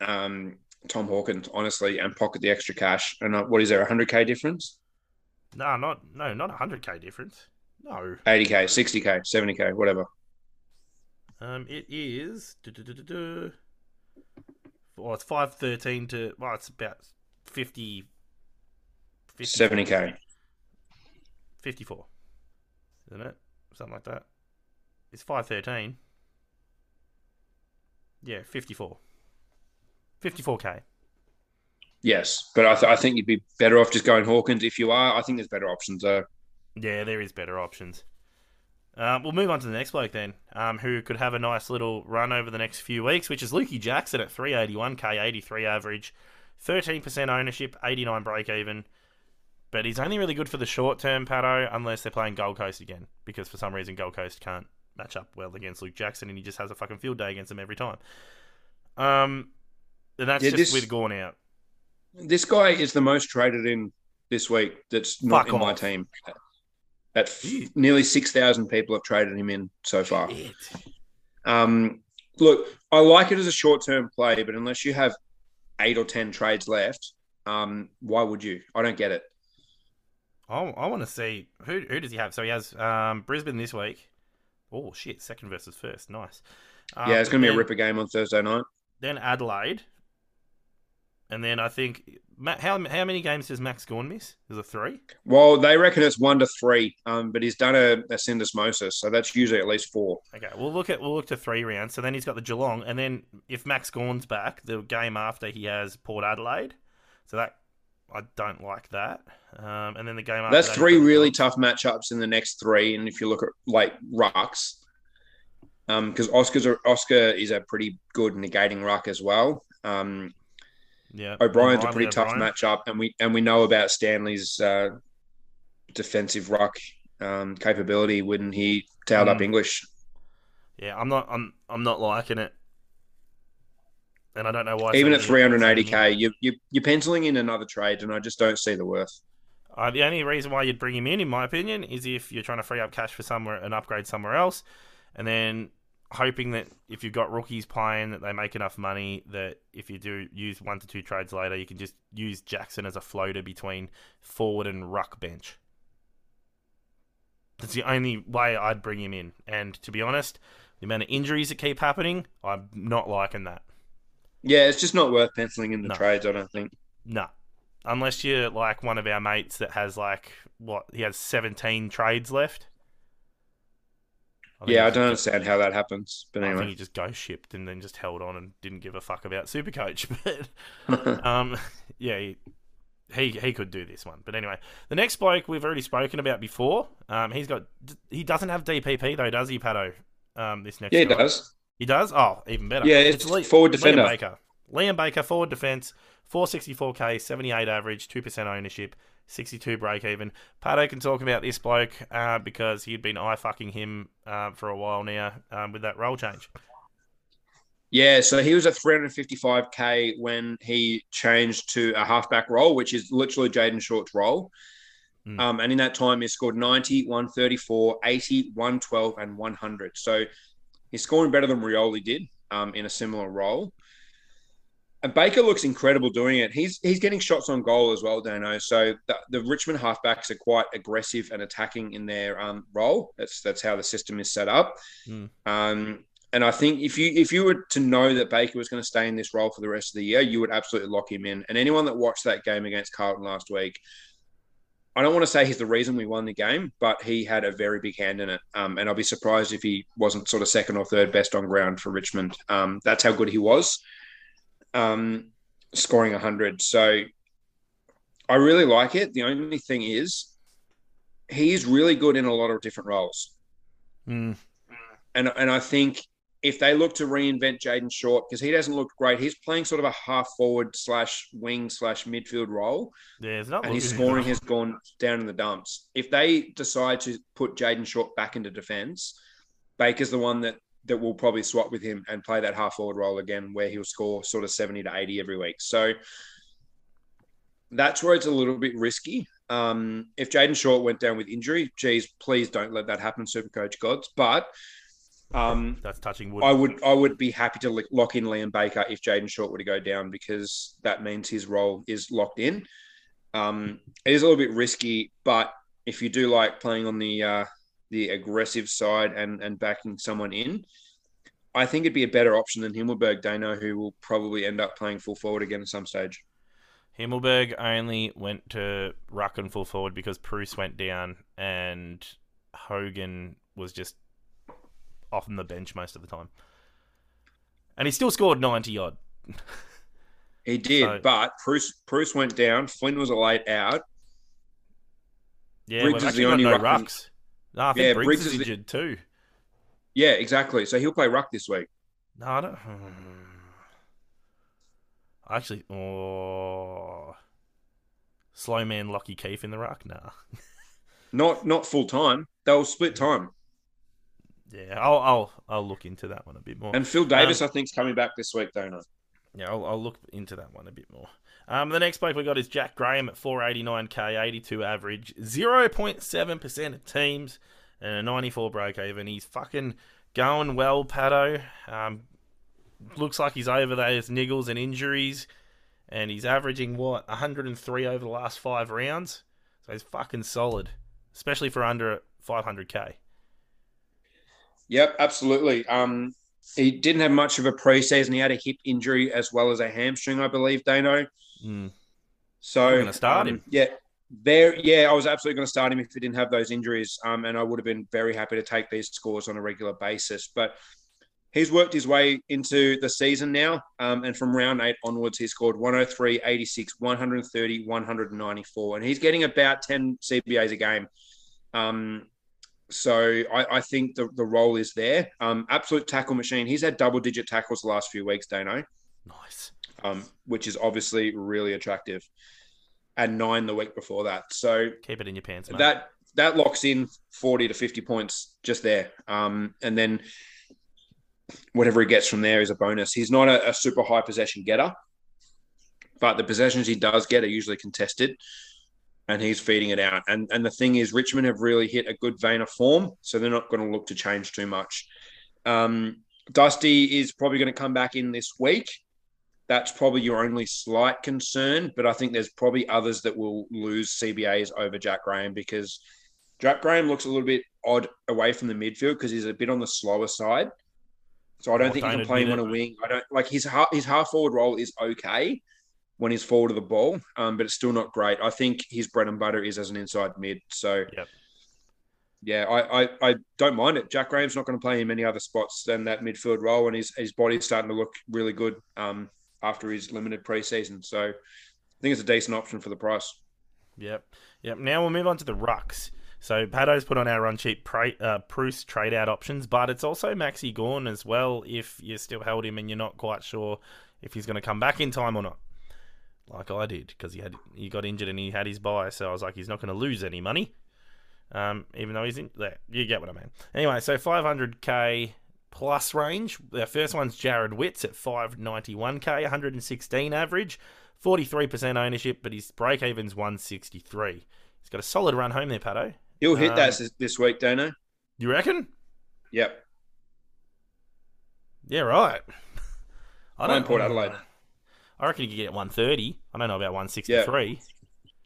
um, Tom Hawkins, honestly, and pocket the extra cash. And uh, what is there, a 100K difference? No, not no, not a hundred k difference. No, 80K, 60K, 70K, whatever. Um, it is. Well, it's five thirteen to. Well, it's about 50, 54. 70K. 54. Isn't it? Something like that. It's 513. Yeah, 54. 54k. Yes, but I, th- I think you'd be better off just going Hawkins. If you are, I think there's better options though. Yeah, there is better options. Um, we'll move on to the next bloke then, um, who could have a nice little run over the next few weeks, which is Lukey Jackson at 381k, 83 average, 13% ownership, 89 break even. But he's only really good for the short term, Patto, unless they're playing Gold Coast again, because for some reason Gold Coast can't match up well against Luke Jackson, and he just has a fucking field day against them every time. Um, and that's Yeah, just this- with Gawn out. This guy is the most traded in this week. That's not Fuck in my team. At f- nearly six thousand people have traded him in so far. Um, look, I like it as a short term play, but unless you have eight or ten trades left, um, why would you? I don't get it. I, I want to see who who does he have? So he has um, Brisbane this week. Oh shit! Second versus first, nice. Um, yeah, it's going to be a ripper game on Thursday night. Then Adelaide, and then I think how how many games does Max Gawn miss? Is it three? Well, they reckon it's one to three, um, but he's done a, a syndesmosis, so that's usually at least four. Okay, we'll look at we'll look to three rounds. So then he's got the Geelong, and then if Max Gawn's back, the game after he has Port Adelaide. So that I don't like that. Um, and then the game after That's that, three he's got the really tough matchups in the next three, and if you look at like rucks, because Oscar's a, Oscar is a pretty good negating ruck as well. Um, Yeah, O'Brien's a pretty tough matchup, and we and we know about Stanley's uh, defensive ruck um, capability when he tailed up Mm. English. Yeah, I'm not I'm I'm not liking it, and I don't know why. Even at 380k, you, you you're penciling in another trade, and I just don't see the worth. Uh, the only reason why you'd bring him in, in my opinion, is if you're trying to free up cash for somewhere and upgrade somewhere else, and then hoping that if you've got rookies playing, that they make enough money that if you do use one to two trades later, you can just use Jackson as a floater between forward and ruck bench. That's the only way I'd bring him in. And to be honest, the amount of injuries that keep happening, I'm not liking that. Yeah, it's just not worth penciling in the No. trades. I don't think. No. Unless you're like one of our mates that has like what he has 17 trades left. Think Yeah, I don't just- understand how that happens. But I think anyway, he just ghost shipped and then just held on and didn't give a fuck about Supercoach. But um, yeah, he, he he could do this one. But anyway, the next bloke we've already spoken about before. Um, he's got he doesn't have DPP though, does he, Patto? Um, this next yeah, he guy. does. He does. Oh, even better. Yeah, it's forward defender. Liam Baker. Liam Baker, forward defense, 464k, 78 average, 2% ownership, 62 break even. Patto can talk about this bloke uh, because he'd been eye fucking him uh, for a while now um, with that role change. Yeah, so he was at 355k when he changed to a halfback role, which is literally Jayden Short's role. Mm. Um, and in that time, he scored 90, 134, 80, 112, and 100. So he's scoring better than Rioli did um, in a similar role. And Baker looks incredible doing it. He's he's getting shots on goal as well, Daneo. So the, the Richmond halfbacks are quite aggressive and attacking in their um, role. That's that's how the system is set up. Mm. Um, and I think if you if you were to know that Baker was going to stay in this role for the rest of the year, you would absolutely lock him in. And anyone that watched that game against Carlton last week, I don't want to say he's the reason we won the game, but he had a very big hand in it. Um, and I'll be surprised if he wasn't sort of second or third best on ground for Richmond. Um, that's how good he was, um, scoring 100. So I really like it. The only thing is, he's really good in a lot of different roles. Mm. And, and I think if they look to reinvent Jayden Short, because he doesn't look great, he's playing sort of a half forward slash wing slash midfield role Yeah, and his scoring has gone down in the dumps. If they decide to put Jayden Short back into defence, Baker's the one that that will probably swap with him and play that half forward role again, where he'll score sort of seventy to eighty every week. So that's where it's a little bit risky. Um, if Jayden Short went down with injury, geez, please don't let that happen, Supercoach gods. But um, That's touching wood. I would I would be happy to lock in Liam Baker if Jayden Short were to go down because that means his role is locked in. Um, it is a little bit risky, but if you do like playing on the uh, the aggressive side and and backing someone in, I think it'd be a better option than Himmelberg Daneo, who will probably end up playing full forward again at some stage. Himmelberg only went to ruck and full forward because Preuss went down and Hogan was just off on the bench most of the time. And he still scored 90 odd. He did, So- but Preuss Preuss went down. Flynn was a late out. Yeah, Briggs is the only no ruckman- rucks. No, I think Yeah, Briggs, Briggs is is the- injured too. Yeah, exactly. So he'll play ruck this week. No, I don't. Hmm. Actually, oh, slow man Lachie Keeffe in the ruck. Nah. Not not full time. They'll split time. Yeah, I'll I'll I'll look into that one a bit more. And Phil Davis, um, I think, is coming back this week, don't I? Yeah, I'll, I'll look into that one a bit more. Um, the next bloke we got is Jack Graham at 489k, 82 average, 0.7% of teams, and a 94 break even. He's fucking going well, Patto. Um, looks like he's over those niggles and injuries, and he's averaging what 103 over the last five rounds. So he's fucking solid, especially for under 500k. Yep, absolutely. Um, he didn't have much of a preseason. He had a hip injury as well as a hamstring, I believe, Daneo. Mm. So You're gonna start um, him? Yeah, there. Yeah, I was absolutely going to start him if he didn't have those injuries, um, and I would have been very happy to take these scores on a regular basis. But he's worked his way into the season now, um, and from round eight onwards, he scored 103, 86, 130, 194, and he's getting about 10 CBAs a game. Um, so I, I think the, the role is there. Um, absolute tackle machine. He's had double digit tackles the last few weeks, Daneo, Nice. Um, which is obviously really attractive. And nine the week before that. So Keep it in your pants, mate. that that locks in 40 to 50 points just there. Um, and then whatever he gets from there is a bonus. He's not a, a super high possession getter, but the possessions he does get are usually contested and he's feeding it out. And and the thing is, Richmond have really hit a good vein of form, so they're not going to look to change too much. Um, Dusty is probably going to come back in this week. That's probably your only slight concern, but I think there's probably others that will lose CBAs over Jack Graham because Jack Graham looks a little bit odd away from the midfield because he's a bit on the slower side. So I don't Oh, think you don't can play him on a wing. I don't like his half, his half forward role is okay when he's forward of the ball, um, but it's still not great. I think his bread and butter is as an inside mid. So Yep. yeah, I, I, I don't mind it. Jack Graham's not going to play in many other spots than that midfield role, and his his body's starting to look really good um, after his limited preseason. So I think it's a decent option for the price. Yep. Yep. Now we'll move on to the rucks. So Patto's put on our run cheap pra- uh, Preuss trade out options, but it's also Maxi Gawn as well if you still held him and you're not quite sure if he's going to come back in time or not. Like I did because he had he got injured and he had his buy, so I was like he's not going to lose any money, um, even though he's in there. You get what I mean. Anyway, so 500k plus range. The first one's Jarrod Witts at 591k, 116 average, 43% ownership, but his break even's 163. He's got a solid run home there, Patto. He'll hit Um, that this, week, Daneo. You reckon? Yep. Yeah, right. I Mine Port Adelaide. I reckon you could get 130. I don't know about 163.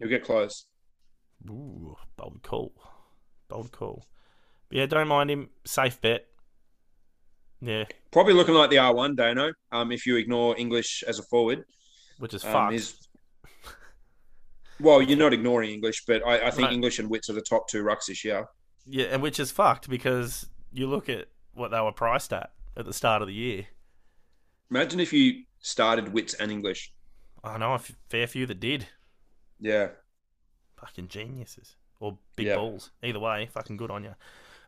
You'll get close. Ooh, bold call. Bold call. But yeah, don't mind him. Safe bet. Yeah, Probably looking like the R1, Daneo, um, if you ignore English as a forward. which is Um, fucked. his- well, you're not ignoring English, but I, I think. English and Witts are the top two rucks this year. Yeah, and which is fucked because you look at what they were priced at at the start of the year. Imagine if you started Witts and English. I know a fair few that did. Yeah. Fucking geniuses. Or big Yeah. balls. Either way, fucking good on you.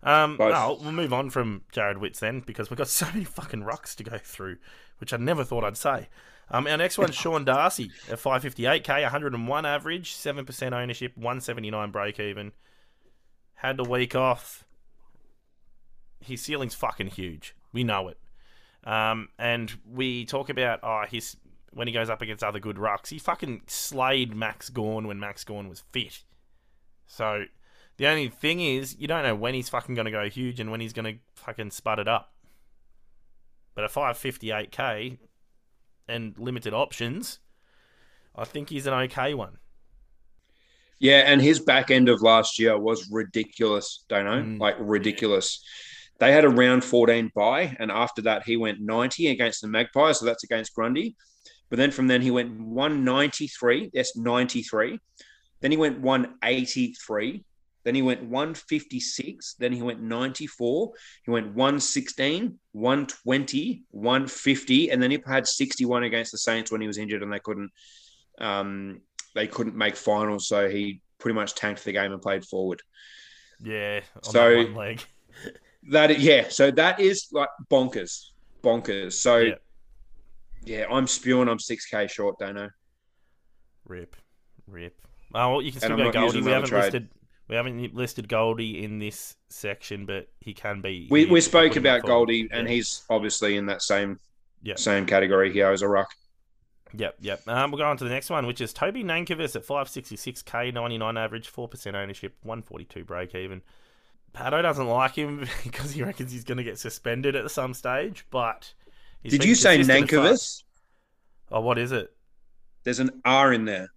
Um, no, we'll move on from Jarrod Witts then because we've got so many fucking rucks to go through, which I never thought I'd say. Um, our next one's Sean Darcy at 558k, 101 average, 7% ownership, 179 break even. Had the week off. His ceiling's fucking huge. We know it. Um, and we talk about oh, his when he goes up against other good rucks, he fucking slayed Max Gawn when Max Gawn was fit. So the only thing is, you don't know when he's fucking going to go huge and when he's going to fucking spud it up. But at 558k and limited options, I think he's an okay one. Yeah, and his back end of last year was ridiculous, Daneo. Mm, like ridiculous. They had a round 14 bye, and after that he went 90 against the Magpies, so that's against Grundy. But then from then he went 193, yes, 93. Then he went 183. Then he went 156. Then he went 94. He went 116, 120, 150, and then he had 61 against the Saints when he was injured and they couldn't um, they couldn't make finals, so he pretty much tanked the game and played forward. Yeah, on So- that one leg. That yeah, so that is like bonkers, bonkers. So Yeah. yeah, I'm spewing. I'm six k short, don't know. Rip, rip. Oh, well, you can still I'm go Goldie. We haven't trade. listed. We haven't listed Goldie in this section, but he can be. We we spoke about. Goldie, and Yeah. he's obviously in that same Yeah. same category here as a ruck. Yep, yep. Um, we'll go on to the next one, which is Toby Nankovas at 566k, 99 average, 4% ownership, 142 break even. Patto doesn't like him because he reckons he's going to get suspended at some stage, but. Did you say consistent as fuck. Nankovas? Oh, what is it? There's an R in there.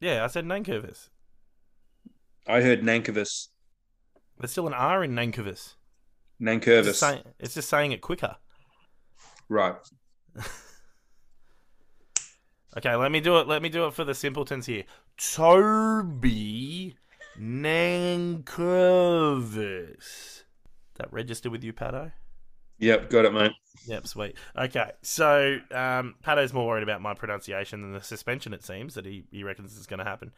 Yeah, I said Nankovas. I heard Nankovas. There's still an R in Nankovas. It's just, Nankervis. saying, it's just saying it quicker. Right. Okay, let me do it. Let me do it for the simpletons here. Toby Nankervis. That register with you, Patto? Yep, got it, mate. Yep, sweet. Okay, so um, Patto's more worried about my pronunciation than the suspension. It seems that he, he reckons is going to happen.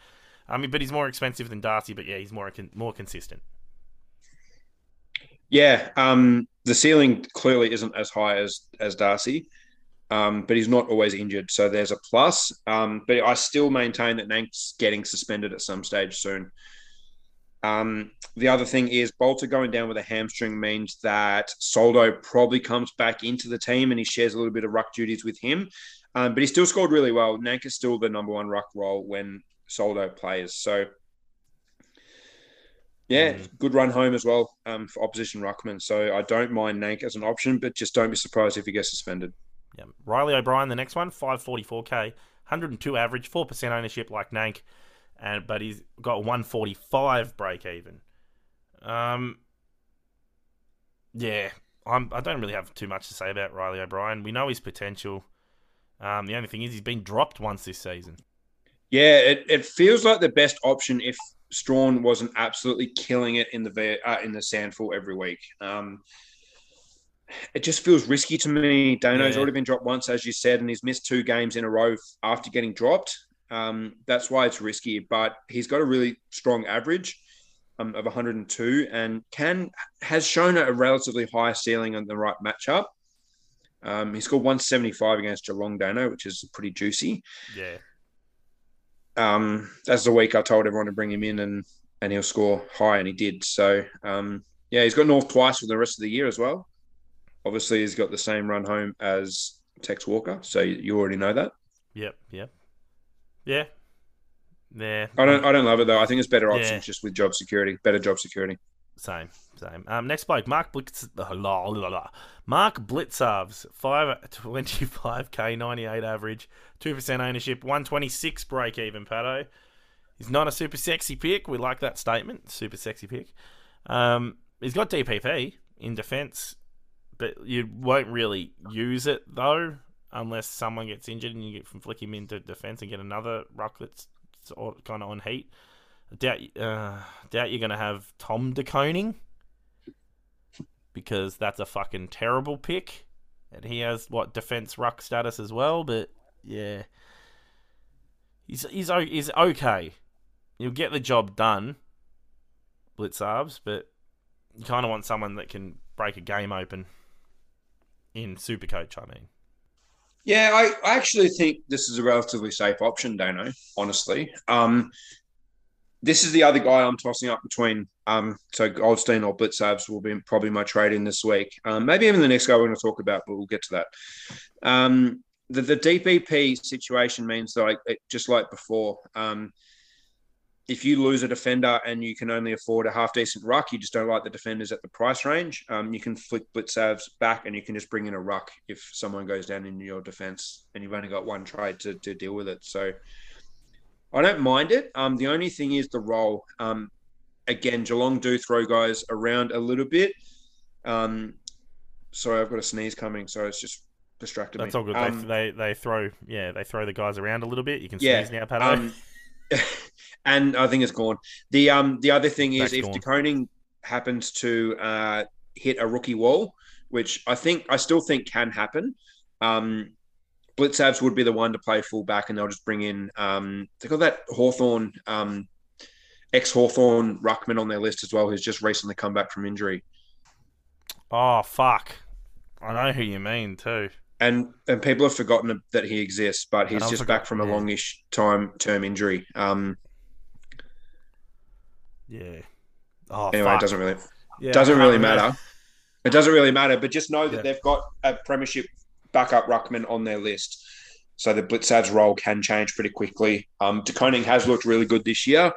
I mean, but he's more expensive than Darcy. But yeah, he's more more consistent. Yeah, um, the ceiling clearly isn't as high as as Darcy, um, but he's not always injured, so there's a plus. Um, but I still maintain that Nank's getting suspended at some stage soon. Um, the other thing is Bolter going down with a hamstring means that Soldo probably comes back into the team and he shares a little bit of ruck duties with him. Um, but he still scored really well. Nank is still the number one ruck role when Soldo players. So, yeah, good run home as well um, for opposition ruckman. So I don't mind Nank as an option, but just don't be surprised if he gets suspended. Yeah, Riley O'Brien, the next one, five forty four k, hundred and two average, four percent ownership like Nank, and but he's got one forty five break even. Um, yeah, I'm. I don't really have too much to say about Riley O'Brien. We know his potential. Um, the only thing is he's been dropped once this season. Yeah, it, it feels like the best option if Strawn wasn't absolutely killing it in the uh, in the sandful every week. Um, it just feels risky to me. Daneo's Yeah. already been dropped once, as you said, and he's missed two games in a row after getting dropped. Um, that's why it's risky. But he's got a really strong average um, of 102, and can has shown a relatively high ceiling on the right matchup. Um, he scored 175 against Geelong Dano, which is pretty juicy Yeah, um, that's the week I told everyone to bring him in and and he'll score high, and he did. So um, yeah, he's got North twice for the rest of the year as well. Obviously, he's got the same run home as Tex Walker, so you, already know that. yep, yep, yeah, yeah. I don't I don't love it though. I think it's better Yeah. options just with job security, better job security. Same, same. Um, next bloke, Mark Blitz, la, la, la. Mark Blicavs, five twenty five k, ninety eight average, two percent ownership, one twenty six break even. Patto, he's not a super sexy pick. We like that statement, super sexy pick. Um, he's got DPP in defence, but you won't really use it though unless someone gets injured and you get flick him into defence and get another ruck that's kind of on heat. Doubt uh, doubt you're gonna have Tom De Koning because that's a fucking terrible pick, and he has what defense ruck status as well. But yeah, he's he's he's okay. You'll get the job done, Blicavs, but you kind of want someone that can break a game open in Supercoach. I mean, Yeah, I, I actually think this is a relatively safe option, Daneo, honestly. Um, this is the other guy I'm tossing up between. Um, so Goldstein or Blicavs will be probably my trade in this week. Um, maybe even the next guy we're going to talk about, but we'll get to that. Um, the, the DPP situation means that, like, it, just like before, um, if you lose a defender and you can only afford a half decent ruck, you just don't like the defenders at the price range. Um, you can flick Blicavs back and you can just bring in a ruck if someone goes down in your defense and you've only got one trade to, to deal with it. So I don't mind it. Um, the only thing is the role. Um, again, Geelong do throw guys around a little bit. Um, sorry, I've got a sneeze coming, so it's just distracted that's me. all good. Um, they, they they throw yeah they throw the guys around a little bit. You can yeah, sneeze now, Patto. Um, and I think it's gone. The um the other thing is That's if gone. De Koning happens to uh, hit a rookie wall, which I think I still think can happen. Um, Blicavs would be the one to play fullback, and they'll just bring in um, they got that Hawthorn um, ex Hawthorn ruckman on their list as well, who's just recently come back from injury. oh fuck, I know who you mean too. And and people have forgotten that he exists, but he's just forgot- back from a yeah. longish time term injury. Um, Yeah. Oh, anyway, fuck. it doesn't really Yeah, doesn't really matter. It doesn't really matter, but just know that Yeah. they've got a premiership backup ruckman on their list. So the Blicavs' role can change pretty quickly. Um, De Koning has looked really good this year,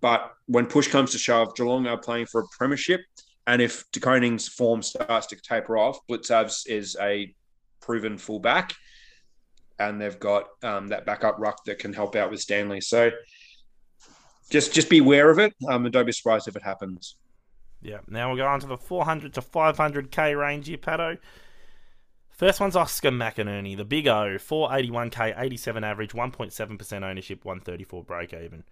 but when push comes to shove, Geelong are playing for a premiership. And if De Koning's form starts to taper off, Blicavs is a proven fullback. And they've got um, that backup ruck that can help out with Stanley. So just just be aware of it. Um, and don't be surprised if it happens. Yeah. Now we'll go on to the 400 to 500k range here. First one's Oscar McInerney, the big O, 481k, 87 average, 1.7% ownership, 134 break even.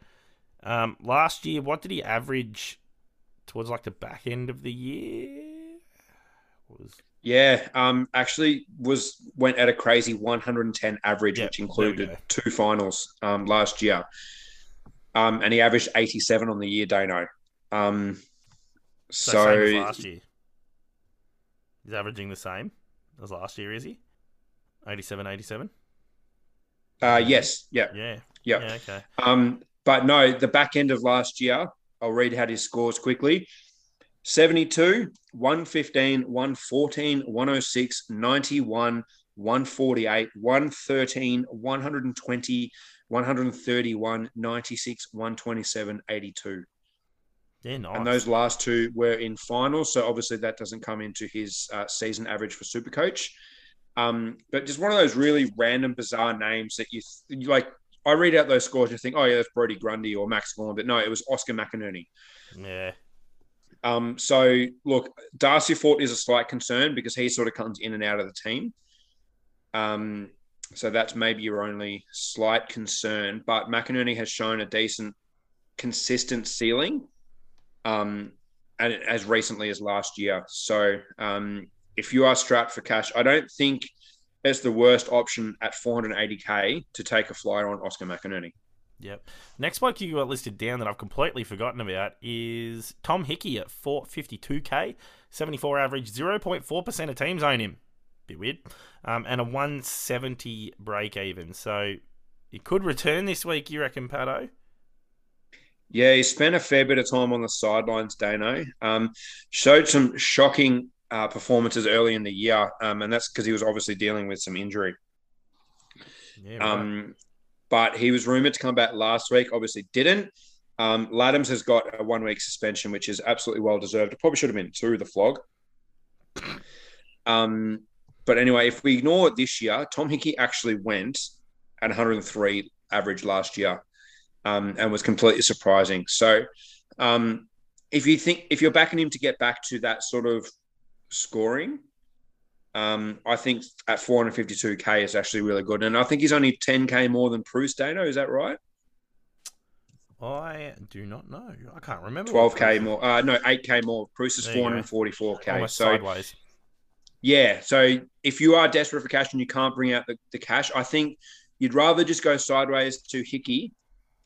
Um, last year, what did he average towards like the back end of the year? Was Yeah, um, actually was went at a crazy 110 average, Yep, which included two finals um, last year. Um, and he averaged 87 on the year, Daneo. Um, so, so, last year. He's averaging the same as last year, is he? 87, 87? uh, yes, yeah, Yeah. yeah. Yeah, okay. Um, but no, the back end of last year, I'll read out his scores quickly 72, 115, 114, 106, 91, 148, 113, 120, 131, 96, 127, 82. Yeah, nice. And those last two were in finals. So obviously that doesn't come into his uh, season average for Supercoach. Um, but just one of those really random, bizarre names that you, you like. I read out those scores and you think, oh yeah, that's Brodie Grundy or Max Gawn, but no, it was Oscar McInerney. Yeah. Um, so look, Darcy Fort is a slight concern because he sort of comes in and out of the team. Um, so that's maybe your only slight concern. But McInerney has shown a decent, consistent ceiling, um, and as recently as last year. So um, if you are strapped for cash, I don't think it's the worst option at 480k to take a flyer on Oscar McInerney. Yep. Next bloke you got listed down that I've completely forgotten about is Tom Hickey at 452k, 74 average, 0.4% of teams own him. Bit weird. Um, and a 170 break even. So he could return this week, you reckon, Patto? Yeah, he spent a fair bit of time on the sidelines, Daneo. Um, showed some shocking uh, performances early in the year, um, and that's because he was obviously dealing with some injury. Yeah, right. Um, but he was rumored to come back last week, obviously didn't. Um, Ladhams has got a one week suspension, which is absolutely well deserved. It probably should have been two, the flog. Um, but anyway, if we ignore it this year, Tom Hickey actually went at 103 average last year um, and was completely surprising. So um, if you think, if you're backing him to get back to that sort of scoring, um, I think at 452k is actually really good, and I think he's only 10k more than Preuss Daneo. Is that right? I do not know. I can't remember. 12k more. Uh, no, 8k more. Preuss is There you go. 444k. Almost So sideways. yeah, so if you are desperate for cash and you can't bring out the, the cash, I think you'd rather just go sideways to Hickey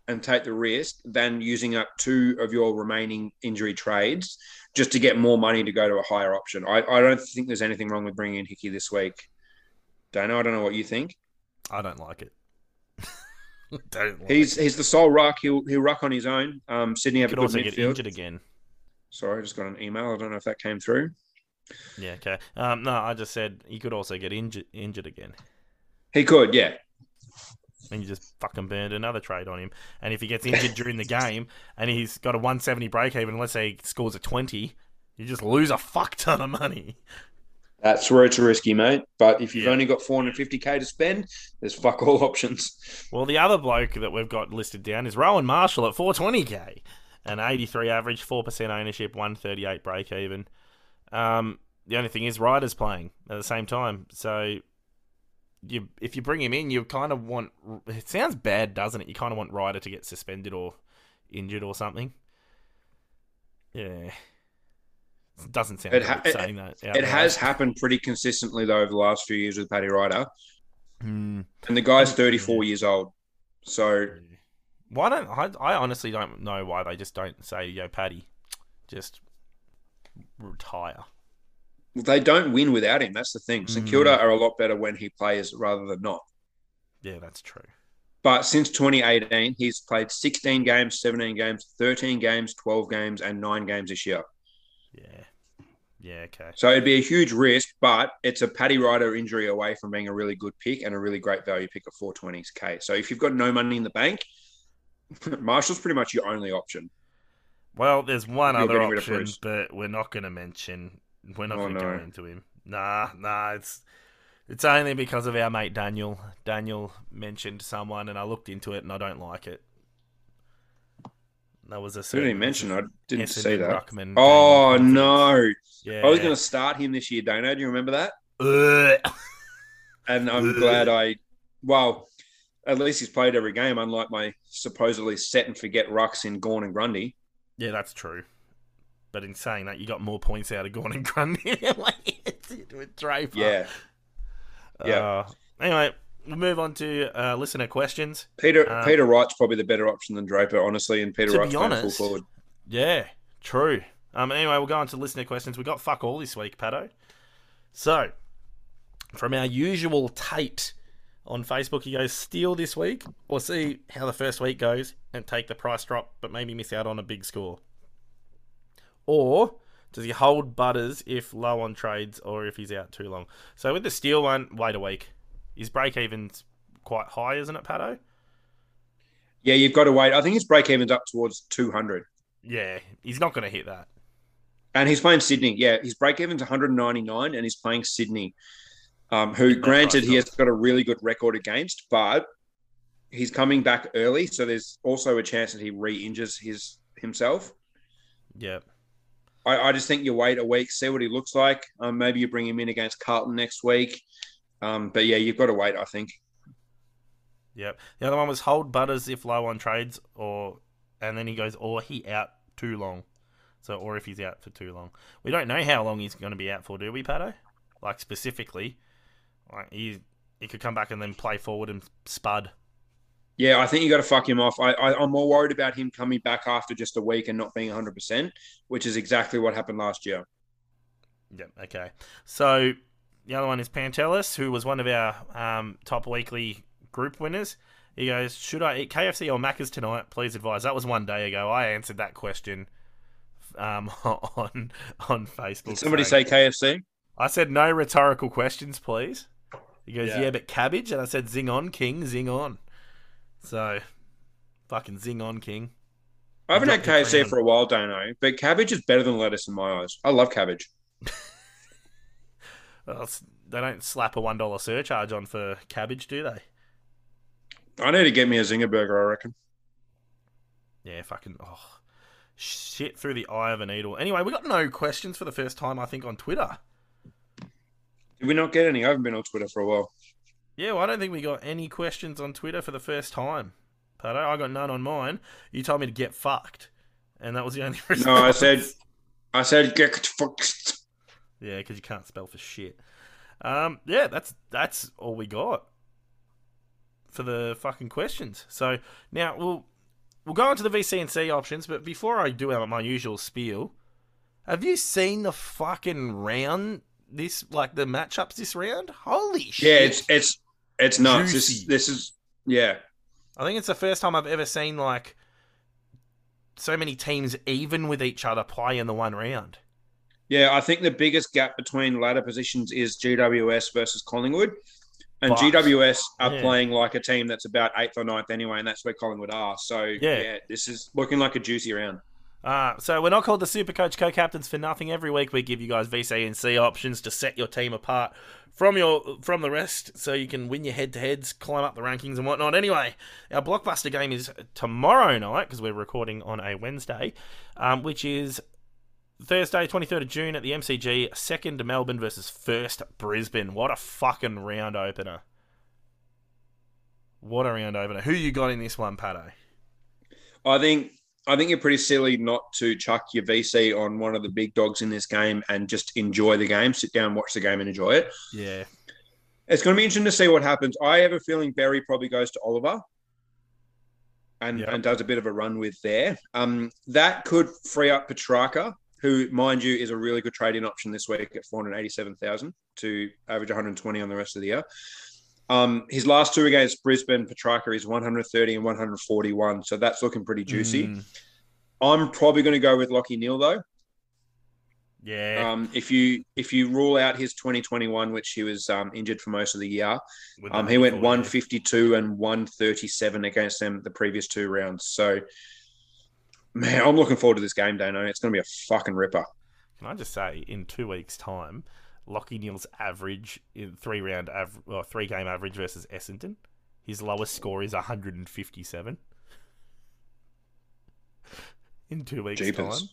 and take the risk than using up two of your remaining injury trades just to get more money to go to a higher option. I, I don't think there's anything wrong with bringing in Hickey this week. Daneo, I don't know what you think. I don't like it. don't like He's it. he's the sole ruck. He'll he'll ruck on his own. Um, Sydney have could a good also get injured again. Sorry, I just got an email. I don't know if that came through. Yeah, okay. Um, no, I just said he could also get injured injured again. He could, yeah. And you just fucking burned another trade on him. And if he gets injured during the game and he's got a 170 break even, let's say he scores a 20, you just lose a fuck ton of money. That's where it's risky, mate. But if you've Yeah. only got 450k to spend, there's fuck all options. Well, the other bloke that we've got listed down is Rowan Marshall at 420k, an 83 average, 4% ownership, 138 break even. Um, the only thing is Ryder's playing at the same time, so you if you bring him in, you kind of want. It sounds bad, doesn't it? You kind of want Ryder to get suspended or injured or something. Yeah, it doesn't sound It good ha- it- saying that. out It has happened pretty consistently though over the last few years with Paddy Ryder, Hmm. and the guy's 34 years old. So Why don't I? I honestly don't know why they just don't say, "Yo, Paddy, just retire." They don't win without him. That's the thing. St Mm. Kilda are a lot better when he plays rather than not. Yeah, that's true. But since 2018, he's played 16 games, 17 games, 13 games, 12 games, and nine games this year. Yeah, yeah, okay. So it'd be a huge risk, but it's a Paddy Ryder injury away from being a really good pick and a really great value pick of 420k. So if you've got no money in the bank, Marshall's pretty much your only option. Well, there's one You're other getting rid of option, but we're not going to mention. We're not Oh, going to go no. into him. Nah, nah. It's it's only because of our mate Daniel. Daniel mentioned someone, and I looked into it, and I don't like it. That was a Who did he mention? I didn't Essendon see that. Ruckman Oh no! Yeah, I was going to start him this year, Dano. Do you remember that? Ugh. and I'm Ugh. glad I. Well, at least he's played every game, unlike my supposedly set and forget rucks in Gawn and Grundy. Yeah, that's true. But in saying that, you got more points out of Gawn and Grundy with Draper. Yeah, yeah. Uh, anyway, we'll move on to uh, listener questions. Peter Uh, Peter Wright's probably the better option than Draper, honestly. And Peter To Wright's be playing full forward. Yeah, true. Um, anyway, we'll go on to listener questions. We got fuck all this week, Patto. So, from our usual Tate on Facebook, he goes Steele this week or see how the first week goes and take the price drop, but maybe miss out on a big score. Or does he hold Butters if low on trades or if he's out too long? So with the Steele one, wait a week. His break even's quite high, isn't it, Patto? Yeah, you've got to wait. I think his break even's up towards 200. Yeah, he's not going to hit that. And he's playing Sydney. Yeah, his break even's 199 and he's playing Sydney, um, who, granted, price he has got a really good record against, but he's coming back early. So there's also a chance that he re injures his himself. Yeah. I, I just think you wait a week, see what he looks like. Um, maybe you bring him in against Carlton next week. Um, but yeah, you've got to wait, I think. Yep. The other one was hold Butters if low on trades, or and then he goes, or he out too long. So, or if he's out for too long, we don't know how long he's going to be out for, do we, Patto? Like specifically, like he he could come back and then play forward and spud. Yeah, I think you got to fuck him off. I, I, I'm more worried about him coming back after just a week and not being 100%, which is exactly what happened last year. Yep. Okay. So the other one is Pantelis, who was one of our um, top weekly group winners. He goes, "Should I eat KFC or Macca's tonight? Please advise." That was one day ago. I answered that question um, on on Facebook. Did somebody say KFC? I said no rhetorical questions, please. He goes, Yeah. yeah. but cabbage, and I said zing on, king, zing on. So, fucking zing on, king. I haven't had KFC for a while, don't know. But cabbage is better than lettuce in my eyes. I love cabbage. Well, they don't slap a one dollar surcharge on for cabbage, do they? I need to get me a zinger burger, I reckon. Yeah, fucking oh, shit through the eye of a needle. Anyway, we got no questions for the first time, I think, on Twitter. Did we not get any? I haven't been on Twitter for a while. Yeah, well, I don't think we got any questions on Twitter for the first time. Patto, I got none on mine. You told me to get fucked, and that was the only response. No, I said, I said, get fucked. Yeah, because you can't spell for shit. Um, yeah, that's that's all we got for the fucking questions. So now we'll we'll go on to the VC and C options, but before I do my usual spiel, have you seen the fucking round? This like the matchups this round? Holy shit! Yeah, it's it's it's nuts. This, Juicy. this is yeah. I think it's the first time I've ever seen like so many teams even with each other play in the one round. Yeah, I think the biggest gap between ladder positions is GWS versus Collingwood. And But- GWS are yeah. playing like a team that's about eighth or ninth anyway, and that's where Collingwood are. So Yeah. yeah, this is looking like a juicy round. Uh, so we're not called the Super Coach Co-Captains for nothing. Every week we give you guys VC and C options to set your team apart from your from the rest, so you can win your head-to-heads, climb up the rankings and whatnot. Anyway, our blockbuster game is tomorrow night because we're recording on a Wednesday, um, which is Thursday, 23rd of June at the MCG. Second Melbourne versus first Brisbane. What a fucking round opener! What a round opener. Who you got in this one, Patto? I think I think you're pretty silly not to chuck your VC on one of the big dogs in this game and just enjoy the game. Sit down, watch the game, and enjoy it. Yeah, It's going to be interesting to see what happens. I have a feeling Berry probably goes to Oliver and, Yep. and does a bit of a run with there. Um, that could free up Petrarca, who, mind you, is a really good trading option this week at 487,000 to average 120 on the rest of the year. Um, his last two against Brisbane, Petrarca is 130 and 141. So that's looking pretty juicy. Mm, I'm probably going to go with Lachie Neale though. yeah. Um, if you if you rule out his 2021, which he was um, injured for most of the year, um, he went before, yeah. 152 and 137 against them the previous two rounds. So, man, I'm looking forward to this game, Daneo. It's going to be a fucking ripper. Can I just say, in two weeks' time, Lachie Neale's average in three round av- or three game average versus Essendon, his lowest score is 157. In two weeks' Jeepers. time,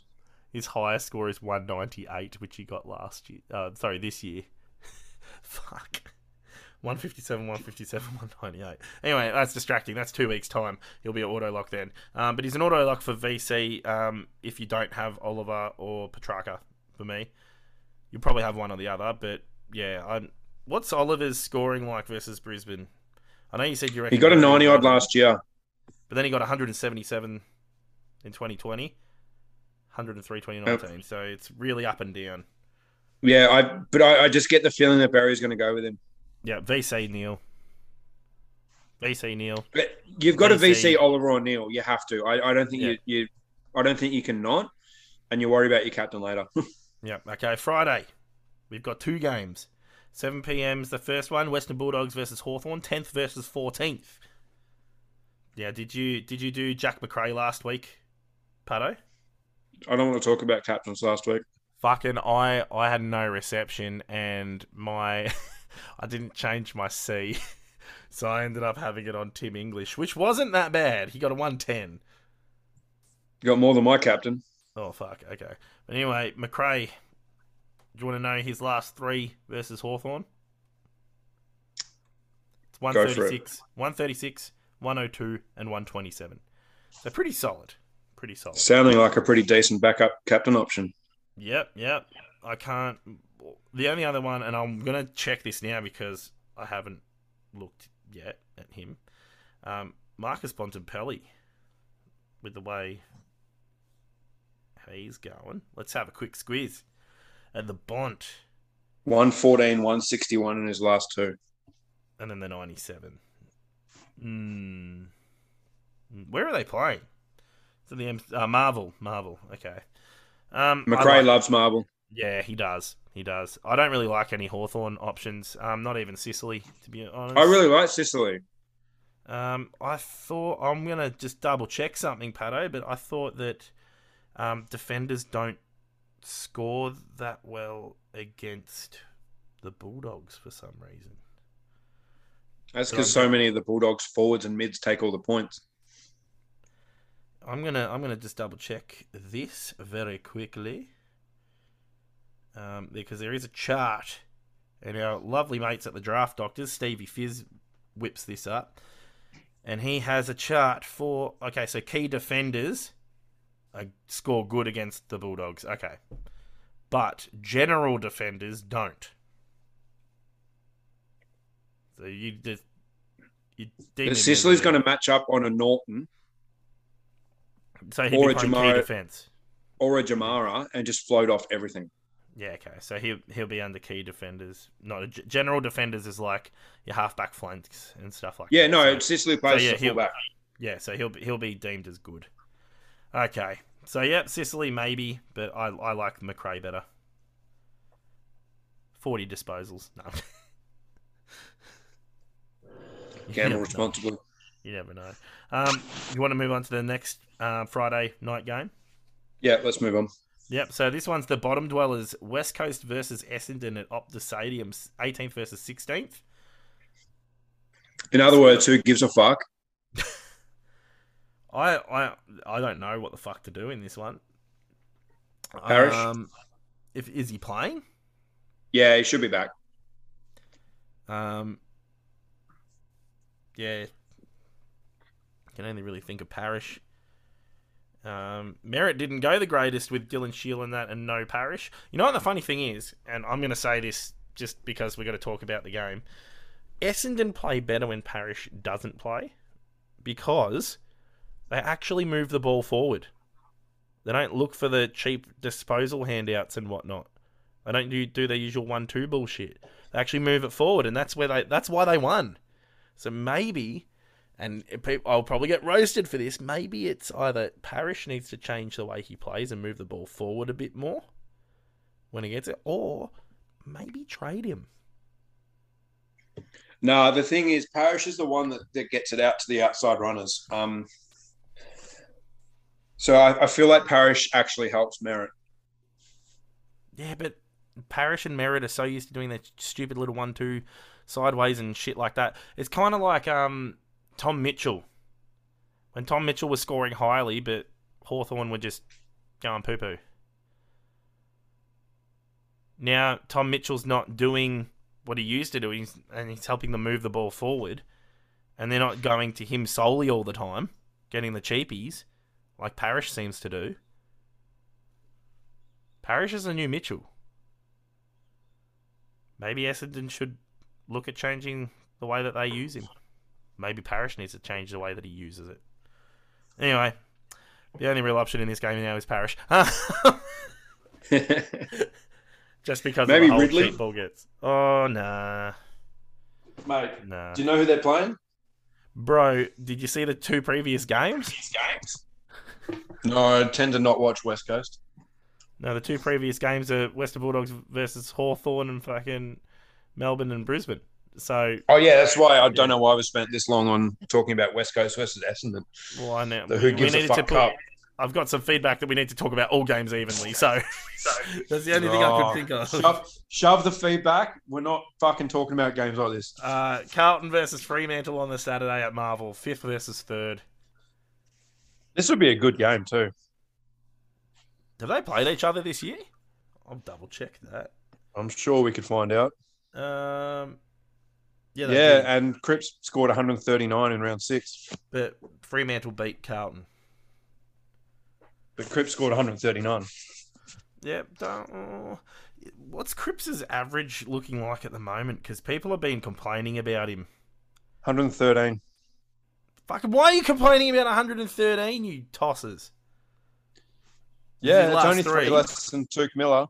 his highest score is 198, which he got last year. Uh, sorry, this year. Fuck. 157, 157, 198. Anyway, that's distracting. That's two weeks' time. He'll be at auto lock then. Um, but he's an auto lock for VC um, if you don't have Oliver or Petrarca for me. You'll probably have one or the other, but yeah. I'm, what's Oliver's scoring like versus Brisbane? I know you said you reckon He got a 90 odd last year. but then he got 177 in 2020, 103 2019. So it's really up and down. Yeah, I but I, I just get the feeling that Berry's going to go with him. Yeah, VC Neale. VC Neale. But you've got a VC. VC Oliver or Neale. You have to. I, I don't think Yeah. you, you I don't think you can not. And you worry about your captain later. Yeah. Okay. Friday, we've got two games. 7 p.m. is the first one. Western Bulldogs versus Hawthorn. 10th versus 14th. Yeah. Did you did you do Jack Macrae last week, Patto? I don't want to talk about captains last week. Fucking I I had no reception and my I didn't change my C. So I ended up having it on Tim English, which wasn't that bad. He got a 110. You got more than my captain. Oh fuck. Okay. But anyway, Macrae. Do you want to know his last three versus Hawthorn? It's Go for it. 136, 136, 102, and 127. So pretty solid. Pretty solid. Sounding like a pretty decent backup captain option. Yep, yep. I can't. The only other one, and I'm gonna check this now because I haven't looked yet at him. Um, Marcus Bontempelli, with the way he's going. Let's have a quick squeeze at the Bont, 114, 161 in his last two. and then the 97. Hmm. Where are they playing? So the uh, Marvel, Marvel. Okay. Um, Macrae like- loves Marvel. Yeah, he does. He does. I don't really like any Hawthorn options. Um, not even Sicily, to be honest. I really like Sicily. Um, I thought I'm gonna just double check something, Patto, but I thought that um, defenders don't score that well against the Bulldogs for some reason. That's because so many of the Bulldogs forwards and mids take all the points. I'm gonna I'm gonna just double check this very quickly. Um, because there is a chart, and our lovely mates at the Draft Doctors, Stevie Fizz, whips this up, and he has a chart for okay, so key defenders uh, score good against the Bulldogs, okay, but general defenders don't. So you just you Sicily's going to match up on a Naughton so he'd or be a Jamarra- defense. or a Jamarra and just float off everything. Yeah, okay. So he'll he'll be under key defenders. Not a, general defenders is like your halfback flanks and stuff like Yeah, that. no, So- Sicily plays yeah, a he'll- fullback. yeah. So he'll be, he'll be deemed as good. Okay. So yeah, Sicily maybe, but I I like Macrae better. Forty disposals. No. Gamble never know. You never know. Um, you want to move on to the next uh, Friday night game? Yeah, let's move on. Yep. So this one's the bottom dwellers, West Coast versus Essendon at Optus Stadium, 18th versus 16th. In other words, who gives a fuck? I I I don't know what the fuck to do in this one. Parish? Um, if is he playing? Yeah, he should be back. Um, yeah. Can only really think of Parish. Um, Merrett didn't go the greatest with Dylan Shiel and that, and no Parish. You know what the funny thing is, and I'm going to say this just because we're going to talk about the game. Essendon play better when Parish doesn't play because they actually move the ball forward. They don't look for the cheap disposal handouts and whatnot. They don't do, do their usual one-two bullshit. They actually move it forward, and that's where they. That's why they won. So maybe, and I'll probably get roasted for this. Maybe it's either Parish needs to change the way he plays and move the ball forward a bit more when he gets it, or maybe trade him. No, the thing is, Parish is the one that, that gets it out to the outside runners. Um, so I, I feel like Parish actually helps Merrett. Yeah, but Parish and Merrett are so used to doing that stupid little one-two sideways and shit like that. It's kind of like um Tom Mitchell. When Tom Mitchell was scoring highly, but Hawthorn were just going poo-poo. Now Tom Mitchell's not doing what he used to do, he's, and he's helping them move the ball forward, and they're not going to him solely all the time, getting the cheapies, like Parish seems to do. Parish is a new Mitchell. Maybe Essendon should look at changing the way that they use him. Maybe Parish needs to change the way that he uses it. Anyway, the only real option in this game now is Parish. Just because Maybe of the Ridley? ball gets. Oh nah, Mate, nah. do you know who they're playing? Bro, did you see the two previous games? No, I tend to not watch West Coast. No, the two previous games are Western Bulldogs versus Hawthorn and fucking Melbourne and Brisbane. So, Oh yeah, that's why I don't know why we spent this long on talking about West Coast versus Essendon. well, I know The who we gives a needed to fuck put- cup. I've got some feedback that we need to talk about all games evenly. So, that's the only thing I Oh, could think of. Shove, shove the feedback. We're not fucking talking about games like this. Uh, Carlton versus Fremantle on the Saturday at Marvel. Fifth versus third. This would be a good game too. Have they played each other this year? I'll double check that. I'm sure we could find out. Um, yeah, Yeah, did, and Cripps scored 139 in round six, but Fremantle beat Carlton. but Cripps scored 139. Yeah, oh. what's Cripps's average looking like at the moment? Because people have been complaining about him. 113. Fucking, why are you complaining about 113, you tossers? Yeah, it's only three three. less than Touk Miller.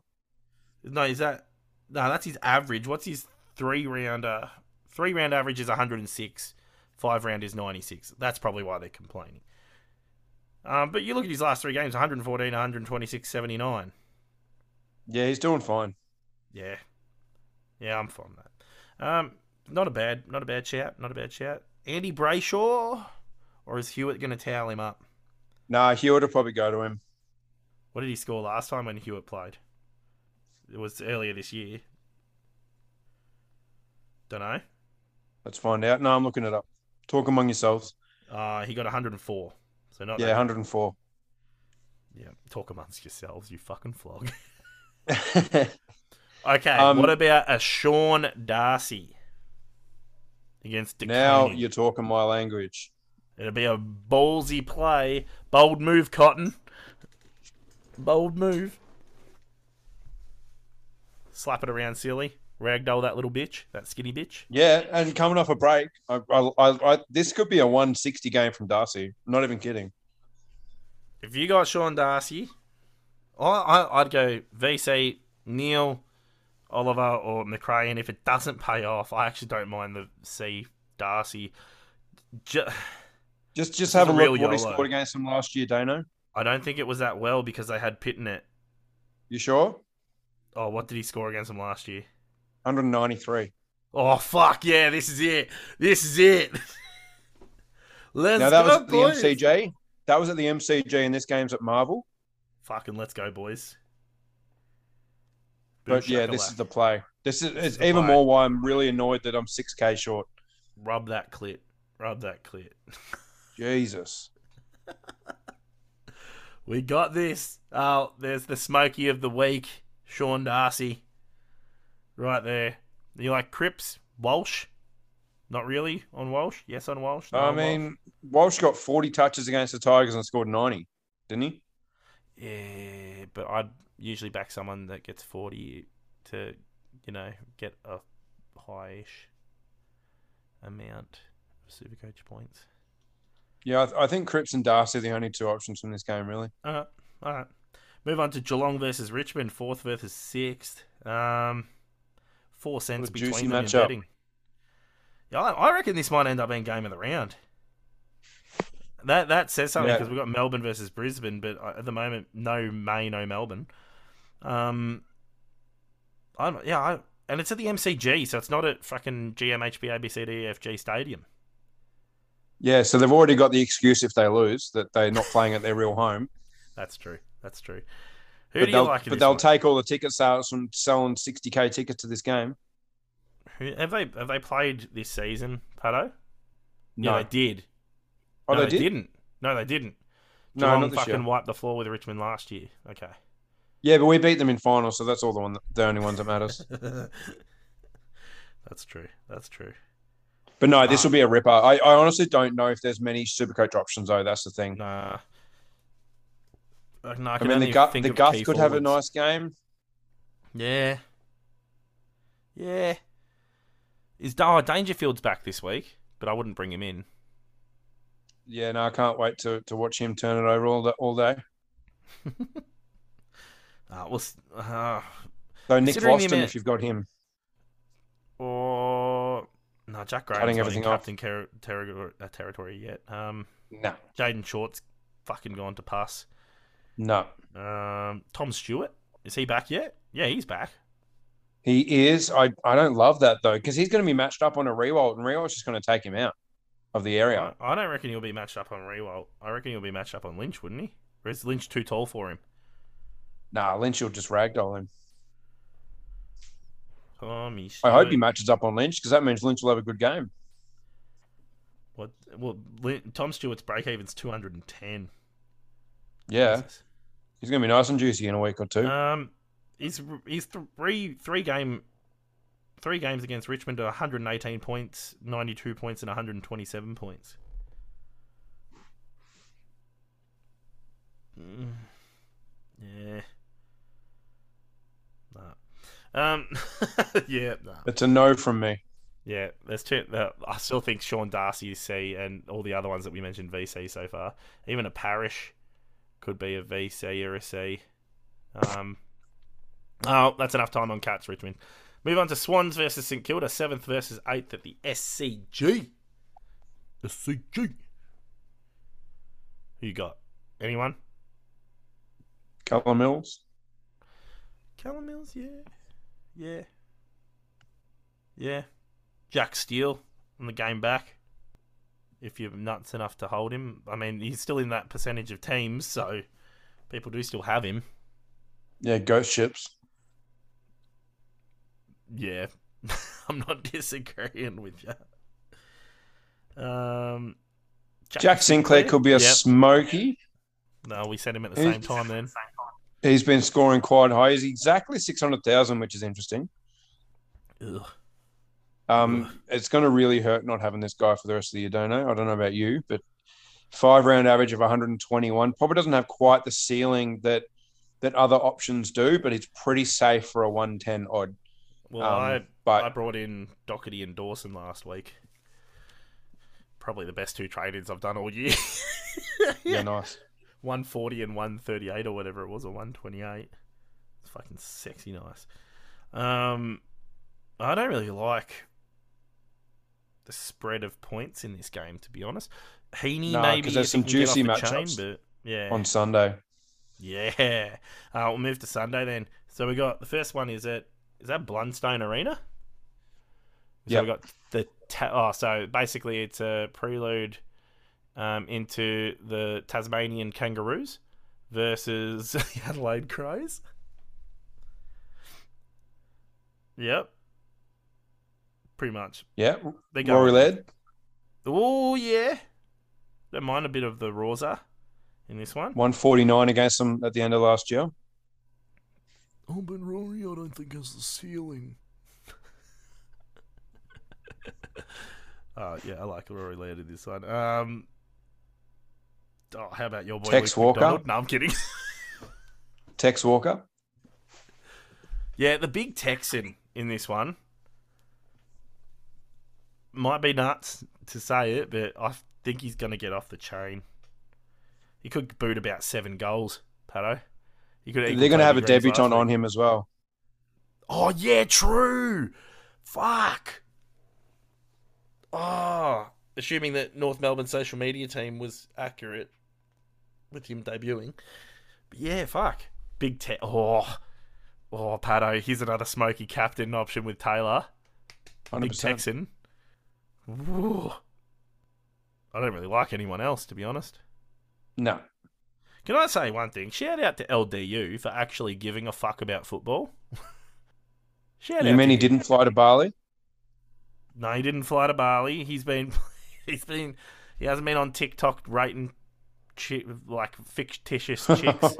No, is that no? That's his average. What's his three rounder? Three round average is 106. Five round is 96. That's probably why they're complaining. Um, but you look at his last three games: 114, 126, 79. Yeah, he's doing fine. Yeah, yeah, I'm fine with that. Um, not a bad, not a bad shout. Not a bad shout. Andy Brayshaw, or is Hewett going to towel him up? Nah, Hewett will probably go to him. What did he score last time when Hewett played? It was earlier this year. Don't know. Let's find out. No, I'm looking it up. Talk among yourselves. Uh, he got 104. So not Yeah, that- 104. yeah. Talk amongst yourselves, you fucking flog. Okay, Um, what about a Sean Darcy against now you're talking my language. It'll be a ballsy play, bold move, Cotton. Bold move. Slap it around silly. Ragdoll that little bitch, that skinny bitch. Yeah, and coming off a break, I, I, I, I, this could be a 160 game from Darcy. I'm not even kidding. If you got Sean Darcy, I, I, I'd go VC, Neale, Oliver, or Macrae. And if it doesn't pay off, I actually don't mind the C Darcy. Ju- Just just have a look what he scored against them last year, Daneo. I don't think it was that well because they had Pitt in it. You sure? Oh, what did he score against them last year? 193. Oh fuck yeah! This is it. This is it. let's now that go, was at the boys. MCG. That was at the MCG, and this game's at Marvel. Fucking let's go, boys. Boom But yeah, this is the play. This is it's the even play. more why I'm really annoyed that I'm 6k short. rub that clit. Rub that clit. Jesus. We got this. Oh, there's the smoky of the week, Sean Darcy. Right there. You like Cripps? Walsh? Not really on Walsh? Yes on Walsh? No I on Walsh? mean, Walsh got 40 touches against the Tigers and scored 90, didn't he? Yeah, but I'd usually back someone that gets 40 to, you know, get a high-ish amount of Supercoach points. Yeah, I, th- I think Cripps and Darcy are the only two options from this game, really. All right, all right. Move on to Geelong versus Richmond, fourth versus sixth. Um, four cents What a juicy between them in betting. Yeah, I, I reckon this might end up being game of the round. That that says something Yeah. because we've got Melbourne versus Brisbane, but uh, at the moment, no May, no Melbourne. Um, I'm yeah, I, and it's at the MCG, so it's not at fucking GMHB ABCDFG Stadium. Yeah, so they've already got the excuse if they lose that they're not playing at their real home. That's true. That's true. Who but do you like? but they'll one? take all the ticket sales from selling 60k tickets to this game. Who- Have they have they played this season, Patto? No, Yeah, they did. oh, no, they, did. not No, they didn't. No, Geelong not this fucking year. wiped the floor with Richmond last year. Okay. Yeah, but we beat them in finals, so that's all the one, the only ones that matters. That's true. That's true. But no, this Ah. will be a ripper. I, I honestly don't know if there's many Supercoach options though. That's the thing. Nah. Uh, no, I, I mean, the gut, the key could have a nice game. Yeah. Yeah. Is oh, Dangerfield's back this week, but I wouldn't bring him in. Yeah, no, I can't wait to, to watch him turn it over all the, all day. Uh, well, uh, So Nick Boston, if you've got him, or no, Jack Graham's Cutting not everything in off. captain ter- ter- uh, territory yet. Um, no, Jayden Short's fucking gone to pass. no, Um, Tom Stewart is he back yet? Yeah, he's back. he is. I, I don't love that though because he's going to be matched up on a Riewoldt, and Riewoldt's just going to take him out of the area. I, I don't reckon he'll be matched up on Riewoldt. I reckon he'll be matched up on Lynch, wouldn't he? Or is Lynch too tall for him? Nah, Lynch will just ragdoll him. I hope he matches up on Lynch because that means Lynch will have a good game. What? Well, Tom Stewart's break even's two hundred and ten. Yeah, he's going to be nice and juicy in a week or two. Um, he's he's three three game three games against Richmond to 118 points, 92 points, and 127 points. Mm. Yeah. Um. yeah. Nah. it's a no from me. Yeah. There's two. Uh, I still think Sean Darcy is C, and all the other ones that we mentioned VC so far. Even a Parish could be a VC or a C. Um. Oh, that's enough time on Cats, Richmond. Move on to Swans versus St Kilda, seventh versus eighth at the SCG. SCG. Who you got? Anyone? Callum Mills. Callum Mills, yeah. Yeah. Yeah. Jack Steele on the game back. If you're nuts enough to hold him. I mean, he's still in that percentage of teams, so people do still have him. Yeah, ghost ships. Yeah. I'm not disagreeing with you. Um, Jack Sinclair could be a Yep. smoky. No, we sent him at the He- same time then. He's been scoring quite high. He's exactly 600,000, which is interesting. Ugh. Um, it's going to really hurt not having this guy for the rest of the year, don't know. I don't know about you, but five round average of 121 probably doesn't have quite the ceiling that that other options do, but it's pretty safe for a 110 odd. Well, Um, I but I brought in Doherty and Dawson last week. Probably the best two trade-ins I've done all year. yeah, nice. 140 and 138 or whatever it was, or 128. It's fucking sexy nice. Um, I don't really like the spread of points in this game, to be honest. Heaney No, maybe there's some he can get juicy chain, matchups but yeah, On Sunday. yeah. Uh, we'll move to Sunday then. So we got the first one is at is that Blundstone Arena? So Yep. we got the ta- oh, so basically it's a prelude um, into the Tasmanian Kangaroos versus the Adelaide Crows. Yep, pretty much. Yeah. They go. Rory Laird. Oh yeah, don't mind a bit of the Rosa in this one. 149 against them at the end of last year. Oh, but Rory, I don't think has the ceiling. uh, yeah, I like Rory Laird in this one. Um, oh, how about your boy Tex Luke Walker? McDonald? No, I'm kidding. Tex Walker. yeah, the big Texan in this one might be nuts to say it, but I think he's going to get off the chain. He could boot about seven goals, Patto. He could. They're going to have a debutant on him as well. Oh yeah, true. Fuck. Oh, assuming that North Melbourne social media team was accurate with him debuting. But yeah, fuck. Big te- oh. Oh, Patto, here's another smoky captain option with Taylor. Big 100%. Texan. Ooh. I don't really like anyone else, to be honest. No. Can I say one thing? Shout out to LDU for actually giving a fuck about football. Shout You mean he didn't fly to Bali? No, he didn't fly to Bali. He's been, he's been, he hasn't been on TikTok rating, chi- like fictitious chicks.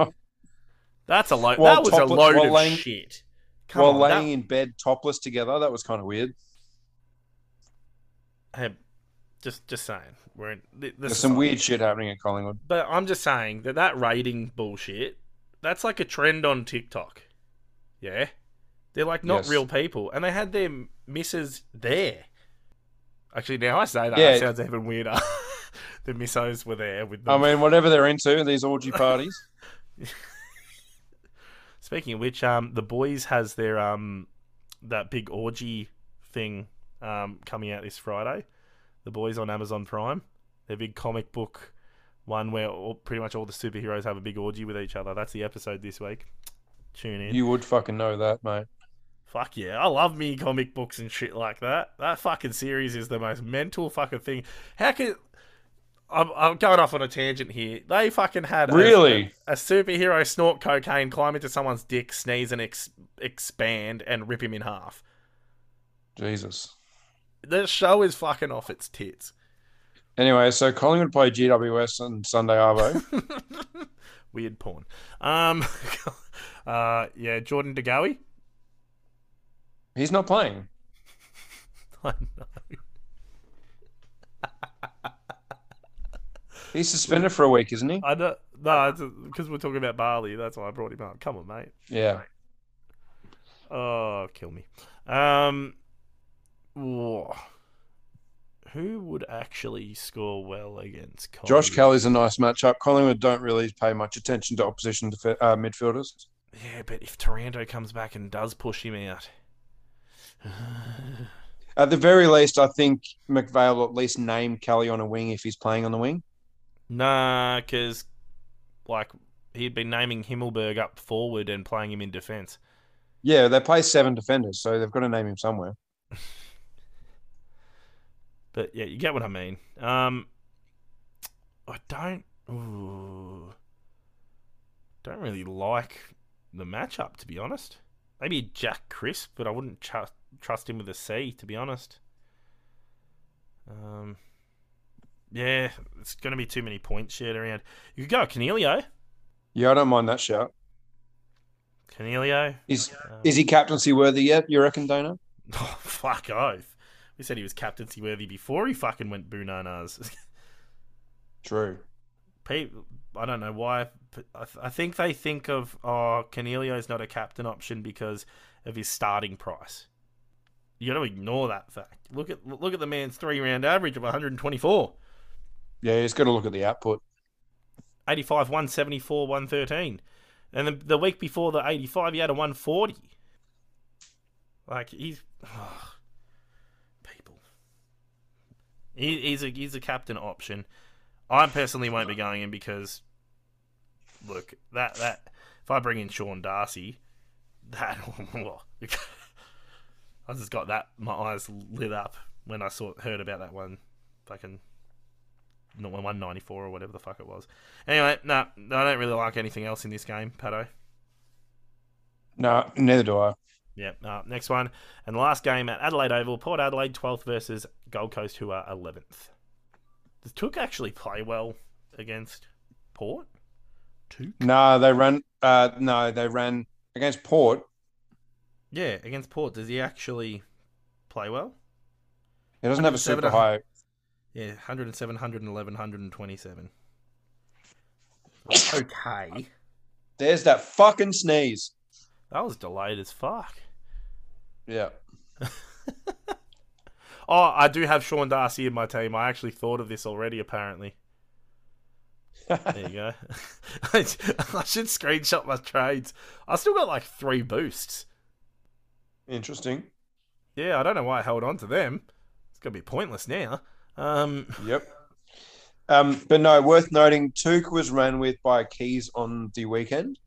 That's a load. While that was a topless- load while of laying- shit. Come While on, that- laying in bed topless together, that was kind of weird. Hey, just just saying, we're in. th- This There's some weird shit happening at Collingwood. But I'm just saying that that rating bullshit, that's like a trend on TikTok. Yeah, they're like not Yes. real people, and they had their misses there. Actually, now I say that, Yeah. it sounds even weirder. the missos were there with I mean, whatever they're into, these orgy parties. Speaking of which, um, the boys has their um, that big orgy thing um coming out this Friday. The boys on Amazon Prime, their big comic book one where all, pretty much all the superheroes have a big orgy with each other. That's the episode this week. Tune in. you would fucking know that, mate. Fuck yeah, I love me comic books and shit like that. That fucking series is the most mental fucking thing. How can I'm, I'm going off on a tangent here. They fucking had a- Really? a, superhero snort cocaine, climb into someone's dick, sneeze and ex- expand, and rip him in half. Jesus. The show is fucking off its tits. Anyway, so Collingwood play GWS on Sunday Arvo. Weird porn. Um, uh, yeah, Jordan DeGoey. He's not playing. I know. He's suspended for a week, isn't he? I don't. No, because we're talking about Barley. That's why I brought him up. Come on, mate. Yeah. Oh, kill me. Um, whoa. who would actually score well against Josh Collingwood? Kelly's a nice matchup. Collingwood don't really pay much attention to opposition def- uh, midfielders. Yeah, but if Taranto comes back and does push him out, At the very least, I think McVale will at least name Kelly on a wing if he's playing on the wing. Nah, because like he'd been naming Himmelberg up forward and playing him in defence. Yeah, they play seven defenders, so they've got to name him somewhere. But yeah, you get what I mean. Um, I don't. Ooh, don't really like the matchup, to be honest. Maybe Jack Crisp, but I wouldn't tr- trust him with a C, to be honest. Um, yeah, it's going to be too many points shared around. You could go Coniglio. Yeah, I don't mind that shout. Coniglio. Is Um, is he captaincy worthy yet? You reckon, Daneo? Oh, fuck oath. We said he was captaincy worthy before he fucking went bananas. True. people, I don't know why. I, th- I think they think of oh, Coniglio's not a captain option because of his starting price. You got to ignore that fact. Look at look at the man's three round average of 124, Yeah, he's got to look at the output. 85, 174, 113, and the, the week before the 85, he had a 140. Like he's people. He, he's a he's a captain option. I personally won't be going in because look that that if I bring in Sean Darcy, that I just got that my eyes lit up when I saw heard about that one fucking not one ninety four or whatever the fuck it was. Anyway, no, nah, I don't really like anything else in this game, Patto. No, neither do I. Yep. Uh, next one. And the last game at Adelaide Oval, Port Adelaide 12th versus Gold Coast, who are 11th. Does Touk actually play well against Port? Touk? No, they ran. Uh, no, they ran against Port. Yeah, against Port. Does he actually play well? He doesn't have a super high. Yeah, 107, 111, 127. Okay. There's that fucking sneeze. That was delayed as fuck. Yeah. Oh, I do have Sean Darcy in my team. I actually thought of this already, apparently. There you go. I should screenshot my trades. I still got like three boosts. Interesting. Yeah, I don't know why I held on to them. It's gonna be pointless now. Um, Yep. Um, but no, worth noting, Touk was ran with by Keys on the weekend.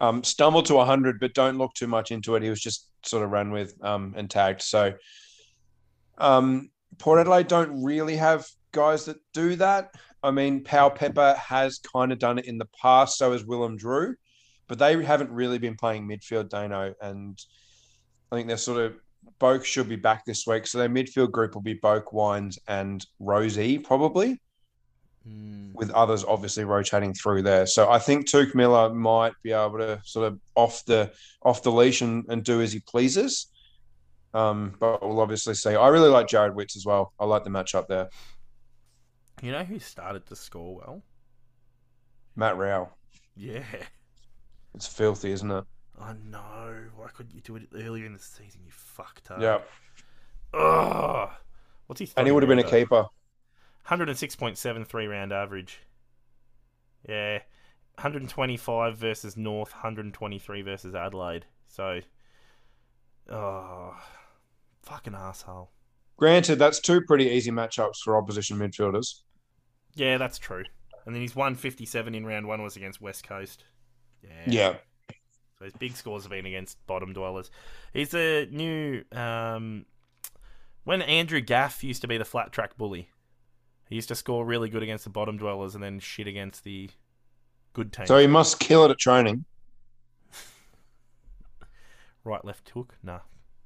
Um, stumbled to 100, but don't look too much into it. He was just sort of ran with um, and tagged. So um, Port Adelaide don't really have guys that do that. I mean, Powell Pepper has kind of done it in the past, so has Willem Drew, but they haven't really been playing midfield, Daneo. And I think they're sort of Boak should be back this week. So their midfield group will be Boak, Wines, and Rozee, probably mm, with others obviously rotating through there. So I think Touk Miller might be able to sort of off the off the leash and, and do as he pleases. Um, but we'll obviously see. I really like Jarrod Witts as well. I like the matchup there. You know who started to score well? Matt Rowell. Yeah. It's filthy, isn't it? I know. Why couldn't you do it earlier in the season? You fucked up. Yeah. Ugh. What's he? And he would have been a keeper. 106.73 round average. Yeah. 125 versus North, 123 versus Adelaide. So, oh, fucking asshole. Granted, that's two pretty easy matchups for opposition midfielders. Yeah, that's true. And then his 157 in round one was against West Coast. Yeah. Yeah. His big scores have been against bottom dwellers. He's a new. Um, when Andrew Gaff used to be the flat track bully, he used to score really good against the bottom dwellers and then shit against the good teams. So he must kill it at training. Right, left hook? Nah.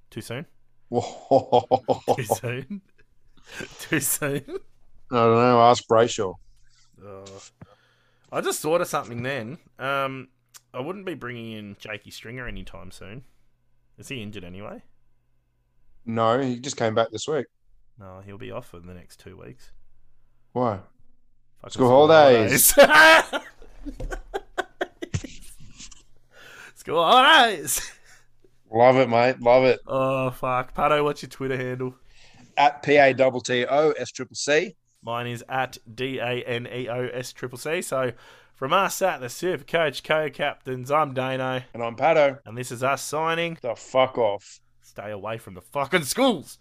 Too soon? Too soon? Too soon? I don't know. Ask Brayshaw. Oh. I just thought of something then. Um, I wouldn't be bringing in Jakey Stringer anytime soon. Is he injured anyway? No, he just came back this week. No, he'll be off for the next two weeks. Why? Fucking School holidays. holidays. School holidays. Love it, mate. Love it. Oh fuck, Patto, what's your Twitter handle? At P A T T O S Triple C. Mine is at D A N E O S triple C. So from us at the Super Coach Co Captains, I'm Daneo, And I'm Patto. and this is us signing. The fuck off. Stay away from the fucking schools.